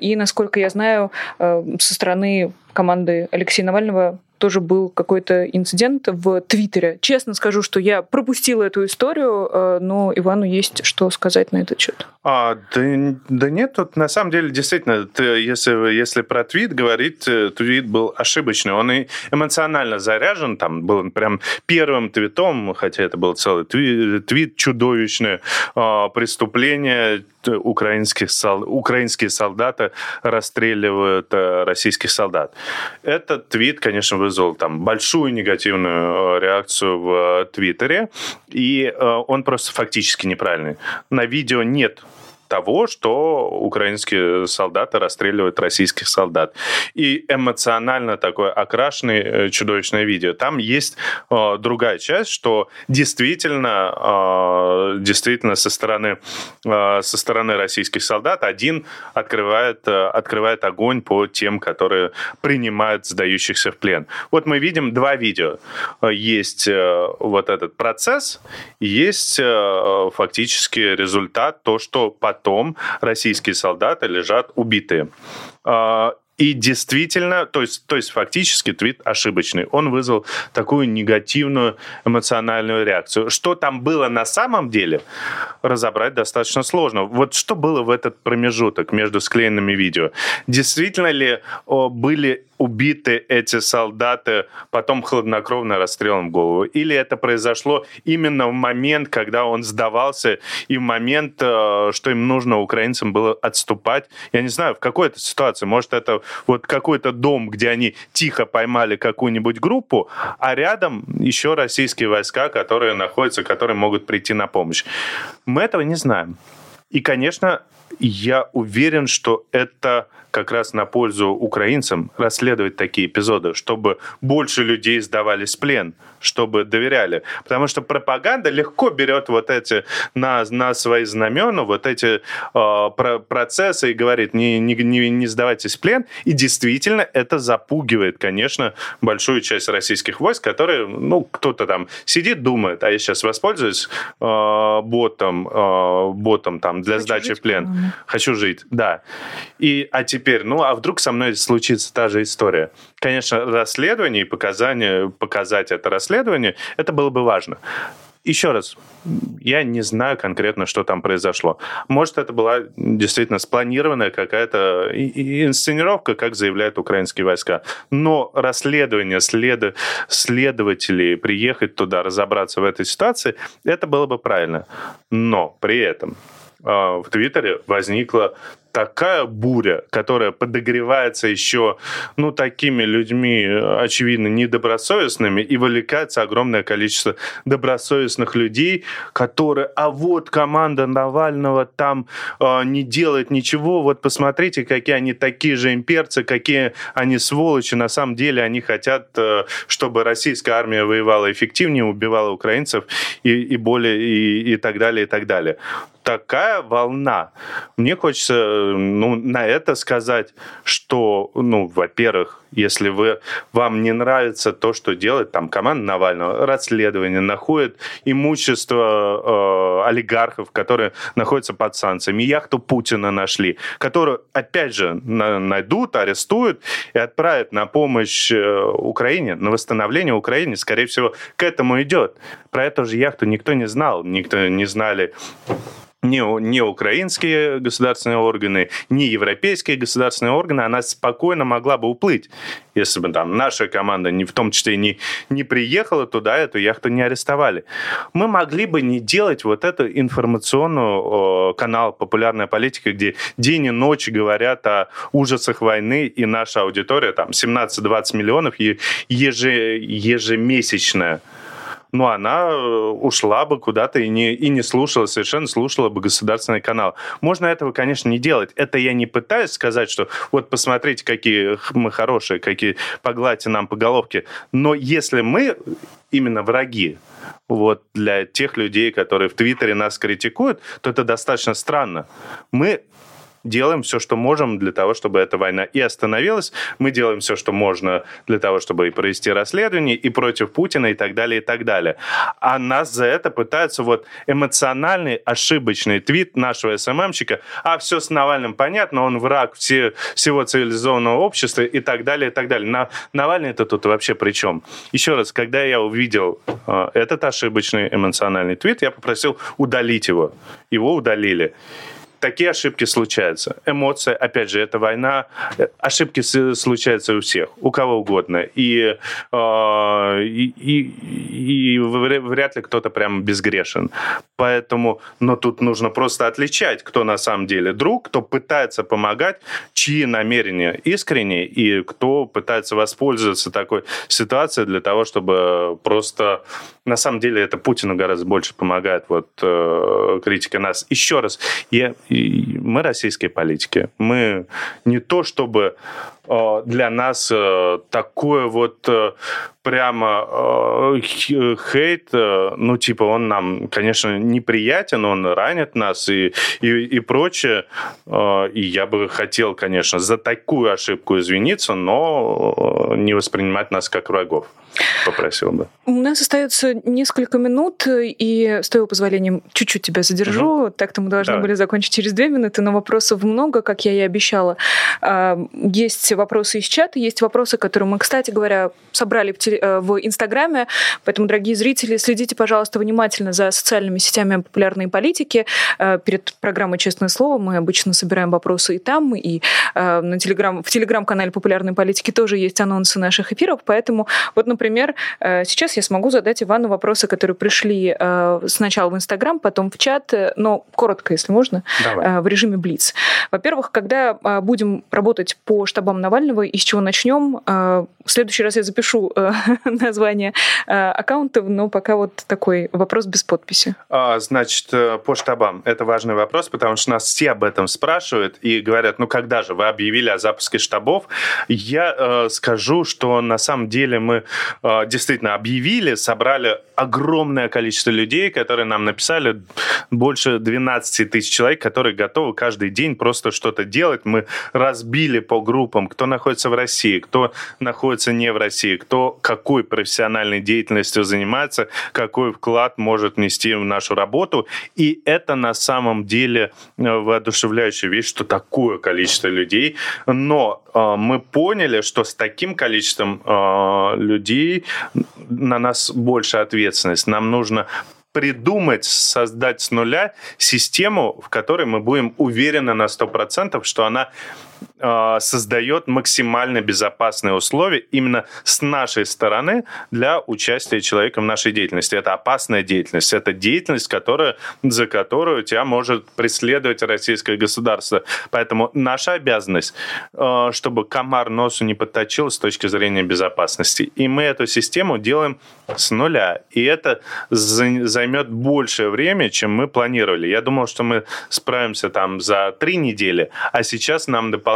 И, насколько я знаю, со стороны команды Алексея Навального тоже был какой-то инцидент в Твиттере. Честно скажу, что я пропустила эту историю, э, но Ивану есть что сказать на этот счет. А, да, да нет, тут на самом деле действительно, ты, если, если про твит говорить, э, твит был ошибочный. Он и эмоционально заряжен, там был прям первым твитом, хотя это был целый твит, твит чудовищное а, преступление, украинских, украинские солдаты расстреливают э, российских солдат. Этот твит, конечно, вызвал там большую негативную э, реакцию в э, Твиттере, и он просто фактически неправильный. На видео нет того, что украинские солдаты расстреливают российских солдат. И эмоционально такое окрашенное э, чудовищное видео. Там есть э, другая часть, что действительно, э, действительно со стороны, э, со стороны российских солдат один открывает, э, открывает огонь по тем, которые принимают сдающихся в плен. Вот мы видим два видео. Есть э, вот этот процесс, есть э, фактически результат, то, что потом российские солдаты лежат убитые. И действительно, то есть, то есть фактически твит ошибочный. Он вызвал такую негативную эмоциональную реакцию. Что там было на самом деле, разобрать достаточно сложно. Вот что было в этот промежуток между склеенными видео? Действительно ли о, были убиты эти солдаты потом хладнокровно расстрелом в голову? Или это произошло именно в момент, когда он сдавался, и в момент, э, что им нужно украинцам было отступать? Я не знаю, в какой-то ситуации. Может, это вот какой-то дом, где они тихо поймали какую-нибудь группу, а рядом еще российские войска, которые находятся, которые могут прийти на помощь. Мы этого не знаем. И, конечно, я уверен, что это как раз на пользу украинцам расследовать такие эпизоды, чтобы больше людей сдавались в плен, чтобы доверяли. Потому что пропаганда легко берет вот эти на, на свои знамена, вот эти э, про, процессы и говорит, не, не, не, не сдавайтесь в плен. И действительно это запугивает, конечно, большую часть российских войск, которые, ну, кто-то там сидит, думает, а я сейчас воспользуюсь э, ботом, э, ботом там для Хочу сдачи в плен. Хочу жить, да. И, а теперь, ну, а вдруг со мной случится та же история? Конечно, расследование и показания, показать это расследование, это было бы важно. Еще раз, я не знаю конкретно, что там произошло. Может, это была действительно спланированная какая-то инсценировка, как заявляют украинские войска. Но расследование, след... следователей, приехать туда, разобраться в этой ситуации, это было бы правильно. Но при этом в Твиттере возникла такая буря, которая подогревается еще, ну, такими людьми, очевидно, недобросовестными, и вовлекается огромное количество добросовестных людей, которые, а вот команда Навального там э, не делает ничего, вот посмотрите, какие они такие же имперцы, какие они сволочи, на самом деле они хотят, э, чтобы российская армия воевала эффективнее, убивала украинцев и, и более, и, и так далее, и так далее такая волна. Мне хочется ну, на это сказать, что, ну, во-первых, если вы, вам не нравится то, что делает там команда Навального, расследование, находит имущество э, олигархов, которые находятся под санкциями, яхту Путина нашли, которую, опять же, на, найдут, арестуют и отправят на помощь э, Украине, на восстановление Украине, скорее всего, к этому идет. Про эту же яхту никто не знал, никто не знали не, не украинские государственные органы, не европейские государственные органы, она спокойно могла бы уплыть, если бы там наша команда, не, в том числе не, не приехала туда, эту яхту не арестовали. Мы могли бы не делать вот эту информационную о, канал «Популярная политика», где день и ночь говорят о ужасах войны, и наша аудитория, там, 17-20 миллионов ежемесячная ну, она э, ушла бы куда-то и не, и не слушала, совершенно слушала бы государственный канал. Можно этого, конечно, не делать. Это я не пытаюсь сказать, что вот посмотрите, какие мы хорошие, какие погладьте нам по головке. Но если мы именно враги, вот для тех людей, которые в Твиттере нас критикуют, то это достаточно странно. Мы делаем все, что можем для того, чтобы эта война и остановилась. Мы делаем все, что можно для того, чтобы и провести расследование, и против Путина, и так далее, и так далее. А нас за это пытаются вот эмоциональный, ошибочный твит нашего СММщика, а все с Навальным понятно, он враг все, всего цивилизованного общества и так далее, и так далее. На, Навальный это тут вообще при чем? Еще раз, когда я увидел э, этот ошибочный эмоциональный твит, я попросил удалить его. Его удалили такие ошибки случаются. Эмоции, опять же, это война. Ошибки случаются у всех, у кого угодно. И, э, и, и, и вряд ли кто-то прям безгрешен. Поэтому, но тут нужно просто отличать, кто на самом деле друг, кто пытается помогать, чьи намерения искренние, и кто пытается воспользоваться такой ситуацией для того, чтобы просто... На самом деле это Путину гораздо больше помогает, вот э, критика нас. Еще раз, я, мы российские политики. Мы не то, чтобы э, для нас э, такое вот э, прямо э, хейт, э, ну, типа, он нам, конечно, неприятен, он ранит нас и, и, и прочее. Э, и я бы хотел, конечно, за такую ошибку извиниться, но не воспринимать нас как врагов попросил бы. У нас остается несколько минут, и с твоего позволения чуть-чуть тебя задержу. Угу. Так-то мы должны да. были закончить через две минуты, но вопросов много, как я и обещала. Есть вопросы из чата, есть вопросы, которые мы, кстати говоря, собрали в, э, в Инстаграме, поэтому, дорогие зрители, следите, пожалуйста, внимательно за социальными сетями популярной политики. Э, перед программой «Честное слово» мы обычно собираем вопросы и там, и э, на телеграм, в телеграм-канале популярной политики тоже есть анонсы наших эфиров, поэтому вот, например, сейчас я смогу задать Ивану вопросы, которые пришли сначала в Инстаграм, потом в чат, но коротко, если можно, Давай. в режиме Блиц. Во-первых, когда будем работать по штабам Навального, и с чего начнем, в следующий раз я запишу название аккаунтов, но пока вот такой вопрос без подписи. А, значит, э, по штабам. Это важный вопрос, потому что нас все об этом спрашивают и говорят, ну когда же вы объявили о запуске штабов? Я э, скажу, что на самом деле мы э, действительно объявили, собрали огромное количество людей, которые нам написали, больше 12 тысяч человек, которые готовы каждый день просто что-то делать. Мы разбили по группам, кто находится в России, кто находится не в России, кто какой профессиональной деятельностью занимается, какой вклад может внести в нашу работу. И это на самом деле э, воодушевляющая вещь, что такое количество людей. Но э, мы поняли, что с таким количеством э, людей на нас больше ответственность. Нам нужно придумать, создать с нуля систему, в которой мы будем уверены на 100%, что она создает максимально безопасные условия именно с нашей стороны для участия человека в нашей деятельности. Это опасная деятельность. Это деятельность, которая, за которую тебя может преследовать российское государство. Поэтому наша обязанность, э, чтобы комар носу не подточил с точки зрения безопасности. И мы эту систему делаем с нуля. И это займет большее время, чем мы планировали. Я думал, что мы справимся там за три недели, а сейчас нам дополнительно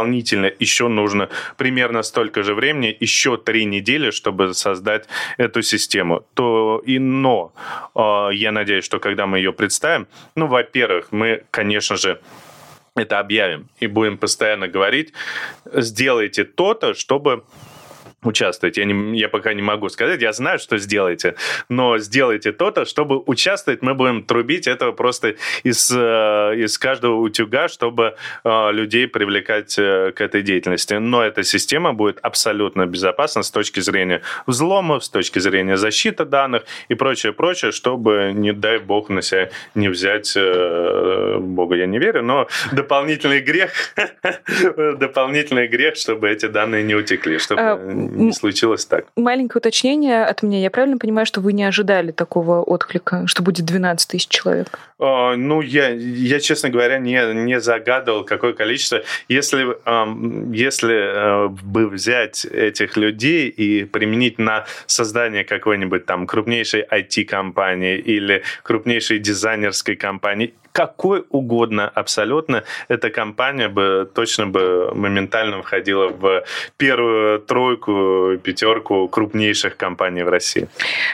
еще нужно примерно столько же времени, еще три недели, чтобы создать эту систему. То и но э, я надеюсь, что когда мы ее представим, ну, во-первых, мы, конечно же, это объявим и будем постоянно говорить, сделайте то-то, чтобы участвовать. Я, не, я пока не могу сказать, я знаю, что сделаете, но сделайте то-то, чтобы участвовать, мы будем трубить этого просто из, э, из каждого утюга, чтобы э, людей привлекать э, к этой деятельности. Но эта система будет абсолютно безопасна с точки зрения взломов, с точки зрения защиты данных и прочее, прочее, чтобы, не дай бог, на себя не взять, богу я не верю, но дополнительный грех, дополнительный грех, чтобы эти данные не утекли, чтобы не случилось так. Маленькое уточнение от меня. Я правильно понимаю, что вы не ожидали такого отклика, что будет 12 тысяч человек? О, ну, я, я, честно говоря, не, не загадывал, какое количество. Если, если э, бы взять этих людей и применить на создание какой-нибудь там крупнейшей IT-компании или крупнейшей дизайнерской компании, какой угодно абсолютно, эта компания бы точно бы моментально входила в первую тройку, пятерку крупнейших компаний в России.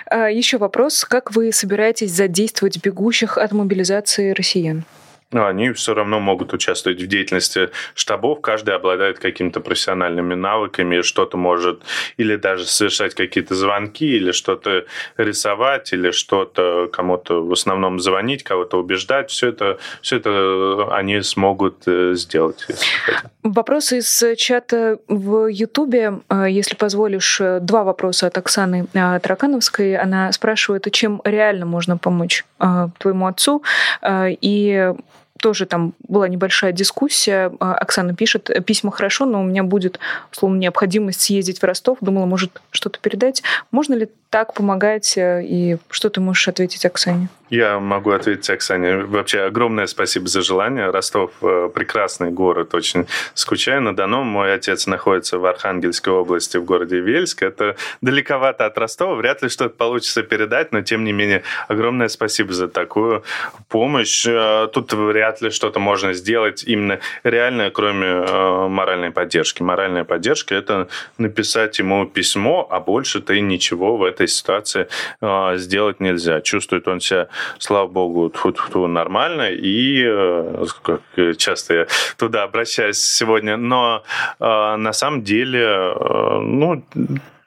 А, еще вопрос. Как вы собираетесь задействовать бегущих от мобилизации россиян? Но они все равно могут участвовать в деятельности штабов. Каждый обладает какими-то профессиональными навыками, что-то может или даже совершать какие-то звонки, или что-то рисовать, или что-то кому-то в основном звонить, кого-то убеждать. Все это, все это они смогут э, сделать. Вопрос из чата в Ютубе. Э, если позволишь, э, два вопроса от Оксаны Таракановской. Она спрашивает, чем реально можно помочь твоему отцу и тоже там была небольшая дискуссия. А, Оксана пишет, письма хорошо, но у меня будет, условно, необходимость съездить в Ростов. Думала, может, что-то передать. Можно ли так помогать? Э, и что ты можешь ответить Оксане? Я могу ответить Оксане. Вообще огромное спасибо за желание. Ростов э, прекрасный город, очень скучаю на Дону. Мой отец находится в Архангельской области, в городе Вельск. Это далековато от Ростова, вряд ли что-то получится передать, но тем не менее огромное спасибо за такую помощь. Э, тут вряд вряд ли что-то можно сделать именно реальное, кроме э, моральной поддержки. Моральная поддержка – это написать ему письмо, а больше ты ничего в этой ситуации э, сделать нельзя. Чувствует он себя, слава богу, тьфу -тьфу, нормально, и э, как часто я туда обращаюсь сегодня, но э, на самом деле, э, ну,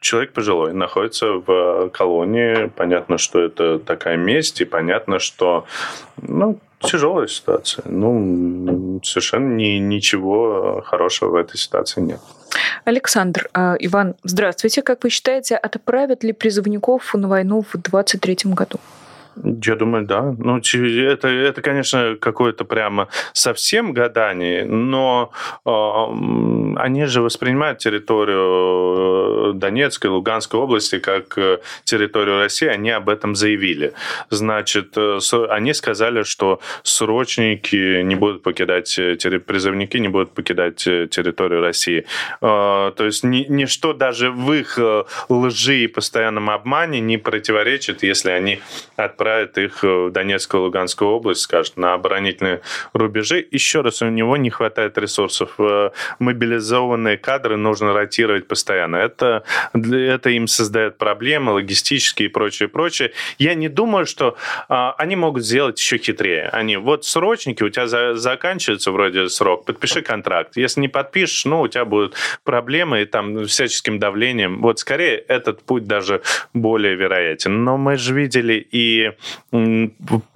человек пожилой, находится в колонии. Понятно, что это такая месть, и понятно, что ну, тяжелая ситуация. Ну, совершенно ни, ничего хорошего в этой ситуации нет. Александр, э, Иван, здравствуйте. Как вы считаете, отправят ли призывников на войну в 2023 году? Я думаю, да. Ну, это, это конечно, какое-то прямо совсем гадание, но э, они же воспринимают территорию э, Донецкой, Луганской области как э, территорию России, они об этом заявили. Значит, э, они сказали, что срочники не будут покидать, призывники не будут покидать территорию России. То есть ничто даже в их лжи и постоянном обмане не противоречит, если они отправят отправит их в Донецкую и Луганскую область, скажет, на оборонительные рубежи. Еще раз, у него не хватает ресурсов. Э, мобилизованные кадры нужно ротировать постоянно. Это, это им создает проблемы логистические и прочее, прочее. Я не думаю, что а, они могут сделать еще хитрее. Они, вот срочники, у тебя за, заканчивается вроде срок, подпиши контракт. Если не подпишешь, ну, у тебя будут проблемы и там всяческим давлением. Вот скорее этот путь даже более вероятен. Но мы же видели и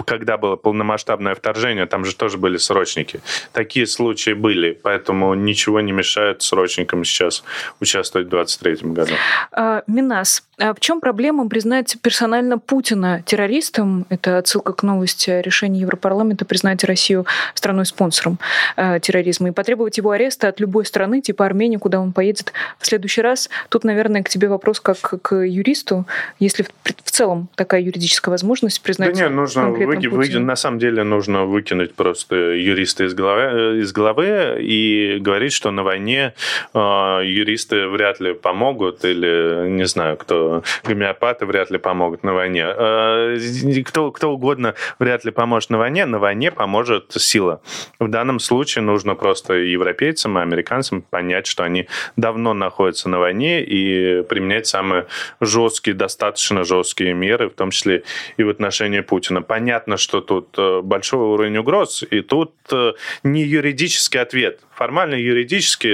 когда было полномасштабное вторжение, там же тоже были срочники. Такие случаи были, поэтому ничего не мешает срочникам сейчас участвовать в 2023 году. А, Минас, а в чем проблема признать персонально Путина террористом? Это отсылка к новости о решении Европарламента признать Россию страной-спонсором э, терроризма и потребовать его ареста от любой страны, типа Армении, куда он поедет в следующий раз. Тут, наверное, к тебе вопрос как к юристу. Если в целом такая юридическая возможность признать Да нет, нужно выки, вы, на самом деле нужно выкинуть просто юриста из головы, э, из головы и говорить, что на войне э, юристы вряд ли помогут или, не знаю, кто гомеопаты вряд ли помогут на войне. Э, кто, кто угодно вряд ли поможет на войне. На войне поможет сила. В данном случае нужно просто европейцам и американцам понять, что они давно находятся на войне и применять самые жесткие, достаточно жесткие меры, в том числе и в отношении Путина. Понятно, что тут э, большой уровень угроз, и тут э, не юридический ответ. Формально юридически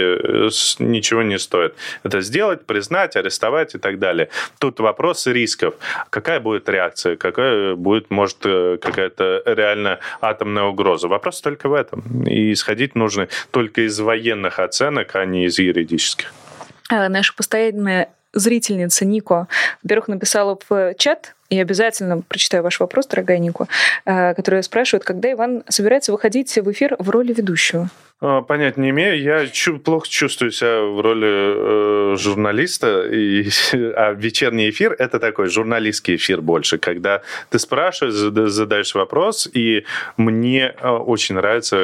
ничего не стоит. Это сделать, признать, арестовать и так далее. Тут вопросы рисков. Какая будет реакция? Какая будет, может, э, какая-то реально атомная угроза? Вопрос только в этом. И исходить нужно только из военных оценок, а не из юридических. Наша постоянная зрительница Нико, во-первых, написала в чат, и обязательно прочитаю ваш вопрос, дорогая Нико, э, которая спрашивает, когда Иван собирается выходить в эфир в роли ведущего? А, понять не имею. Я чу- плохо чувствую себя в роли э, журналиста. И, а вечерний эфир – это такой журналистский эфир больше, когда ты спрашиваешь, задаешь вопрос, и мне э, очень нравится.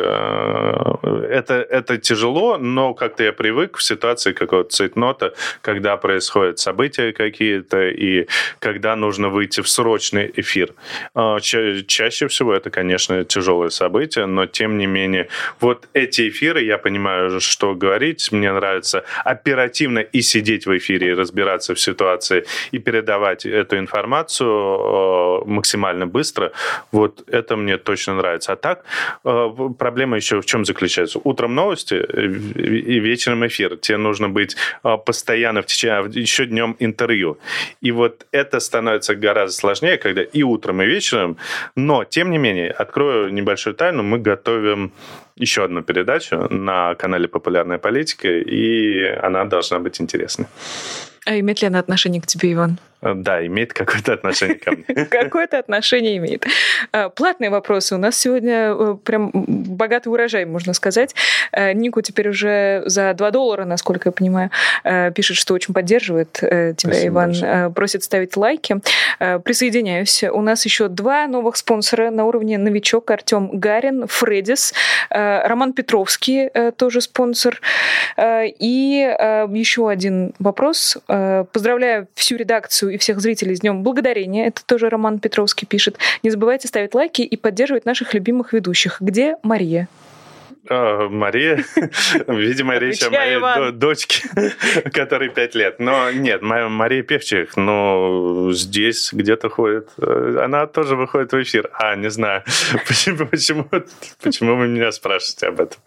Э, это, это тяжело, но как-то я привык в ситуации какого-то цейтнота, когда происходят события какие-то, и когда нужно выйти в срочный эфир. А, ча- чаще всего это, конечно, тяжелое событие, но тем не менее, вот эти эфиры, я понимаю, что говорить. Мне нравится оперативно и сидеть в эфире, и разбираться в ситуации, и передавать эту информацию э, максимально быстро. Вот это мне точно нравится. А так, э, проблема еще в чем заключается? Утром новости и вечером эфир. Тебе нужно быть э, постоянно в течение, а еще днем интервью. И вот это становится гораздо сложнее, когда и утром, и вечером. Но, тем не менее, открою небольшую тайну, мы готовим еще одну передачу на канале «Популярная политика», и она должна быть интересной. А имеет ли она отношение к тебе, Иван? Э, да, имеет какое-то отношение ко мне. Какое-то отношение имеет. А, платные вопросы. У нас сегодня э, прям богатый урожай, можно сказать. Э, Нику теперь уже за 2 доллара, насколько я понимаю, пишет, что очень поддерживает тебя, Спасибо Иван. Большое. Просит ставить лайки. Присоединяюсь. У нас еще два новых спонсора на уровне новичок Артем Гарин, Фредис, Роман Петровский тоже спонсор. И еще один вопрос. Поздравляю всю редакцию и всех зрителей с Днем Благодарения. Это тоже Роман Петровский пишет. Не забывайте ставить лайки и поддерживать наших любимых ведущих. Где Мария? А, Мария, видимо, речь о моей дочке, которой пять лет. Но нет, Мария Певчих, но здесь где-то ходит. Она тоже выходит в эфир. А, не знаю. Почему, почему, почему вы меня спрашиваете об этом?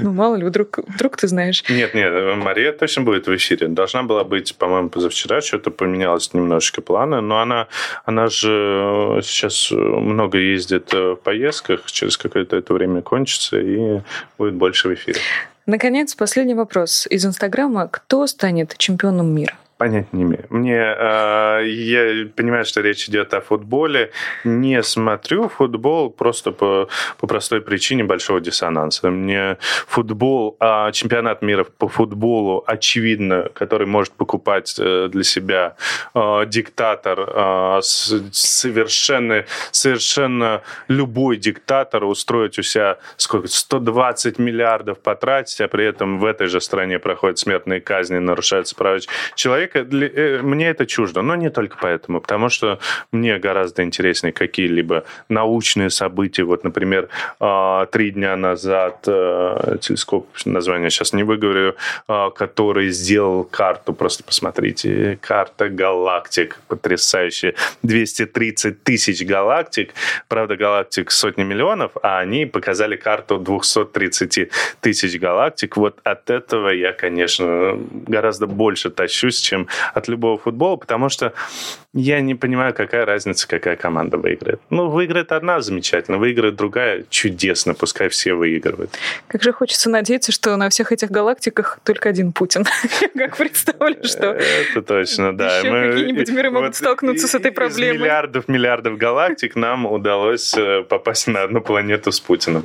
Ну, мало ли, вдруг, вдруг ты знаешь. Нет, нет, Мария точно будет в эфире. Должна была быть, по-моему, позавчера. Что-то поменялось немножечко планы. Но она, она же сейчас много ездит в поездках. Через какое-то это время кончится. И будет больше в эфире. Наконец, последний вопрос из Инстаграма. Кто станет чемпионом мира? Понятия не имею. Мне, э, я понимаю, что речь идет о футболе. Не смотрю футбол просто по, по простой причине большого диссонанса. Мне футбол, э, чемпионат мира по футболу, очевидно, который может покупать э, для себя э, диктатор, э, совершенно, совершенно любой диктатор устроить у себя сколько, 120 миллиардов потратить, а при этом в этой же стране проходят смертные казни, нарушаются права человека, человека, для, э, мне это чуждо, но не только поэтому, потому что мне гораздо интереснее какие-либо научные события. Вот, например, э, три дня назад э, телескоп, название сейчас не выговорю, э, который сделал карту, просто посмотрите, карта галактик потрясающая, 230 тысяч галактик, правда, галактик сотни миллионов, а они показали карту 230 тысяч галактик. Вот от этого я, конечно, гораздо больше тащусь, чем от любого футбола, потому что я не понимаю, какая разница, какая команда выиграет. Ну, выиграет одна замечательно, выиграет другая чудесно, пускай все выигрывают. Как же хочется надеяться, что на всех этих галактиках только один Путин. Как представлю, что... Это точно, да. Еще какие-нибудь миры могут столкнуться с этой проблемой. Из миллиардов, миллиардов галактик нам удалось э, попасть на одну планету с Путиным.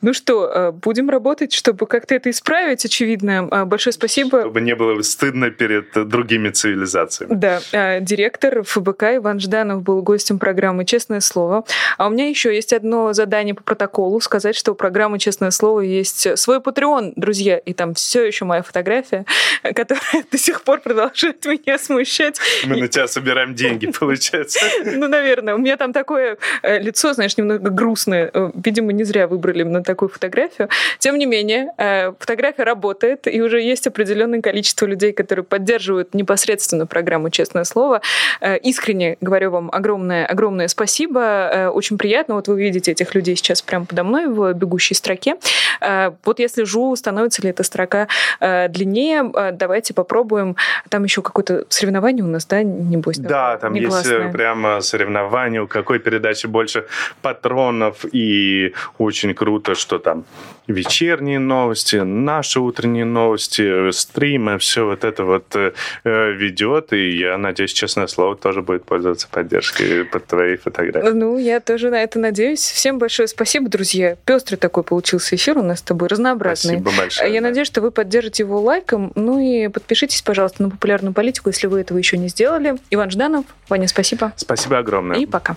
Ну что, э, будем работать, чтобы как-то это исправить, очевидно. А, большое спасибо. Чтобы не было стыдно перед другими цивилизациями. Да, а, директор ФБК Иван Жданов был гостем программы «Честное слово». А у меня еще есть одно задание по протоколу, сказать, что у программы «Честное слово» есть свой Patreon, друзья, и там все еще моя фотография, которая до сих пор продолжает меня смущать. Мы на тебя собираем деньги, получается. Ну, наверное. У меня там такое э, лицо, знаешь, немного грустное. Э, видимо, не зря выбрали именно такую фотографию. Тем не менее, э, фотография работает, и уже есть определенное количество людей, которые поддерживают непосредственно программу «Честное слово». Э, искренне говорю вам огромное, огромное спасибо. Э, очень приятно. Вот вы видите этих людей сейчас прямо подо мной в бегущей строке. Э, вот я слежу, становится ли эта строка длиннее. Давайте попробуем. Там еще какое-то соревнование у нас, да, небось? Да, там негласное. есть прямо соревнование, у какой передачи больше патронов. И очень круто, что там вечерние новости, наши утренние новости, стримы, все вот это вот ведет. И я надеюсь, честно слово, слово тоже будет пользоваться поддержкой под твоей фотографией. Ну, я тоже на это надеюсь. Всем большое спасибо, друзья. Пестрый такой получился эфир у нас с тобой, разнообразный. Спасибо большое. Я да. надеюсь, что вы поддержите его лайком. Ну и подпишитесь, пожалуйста, на популярную политику, если вы этого еще не сделали. Иван Жданов, Ваня, спасибо. Спасибо огромное. И пока.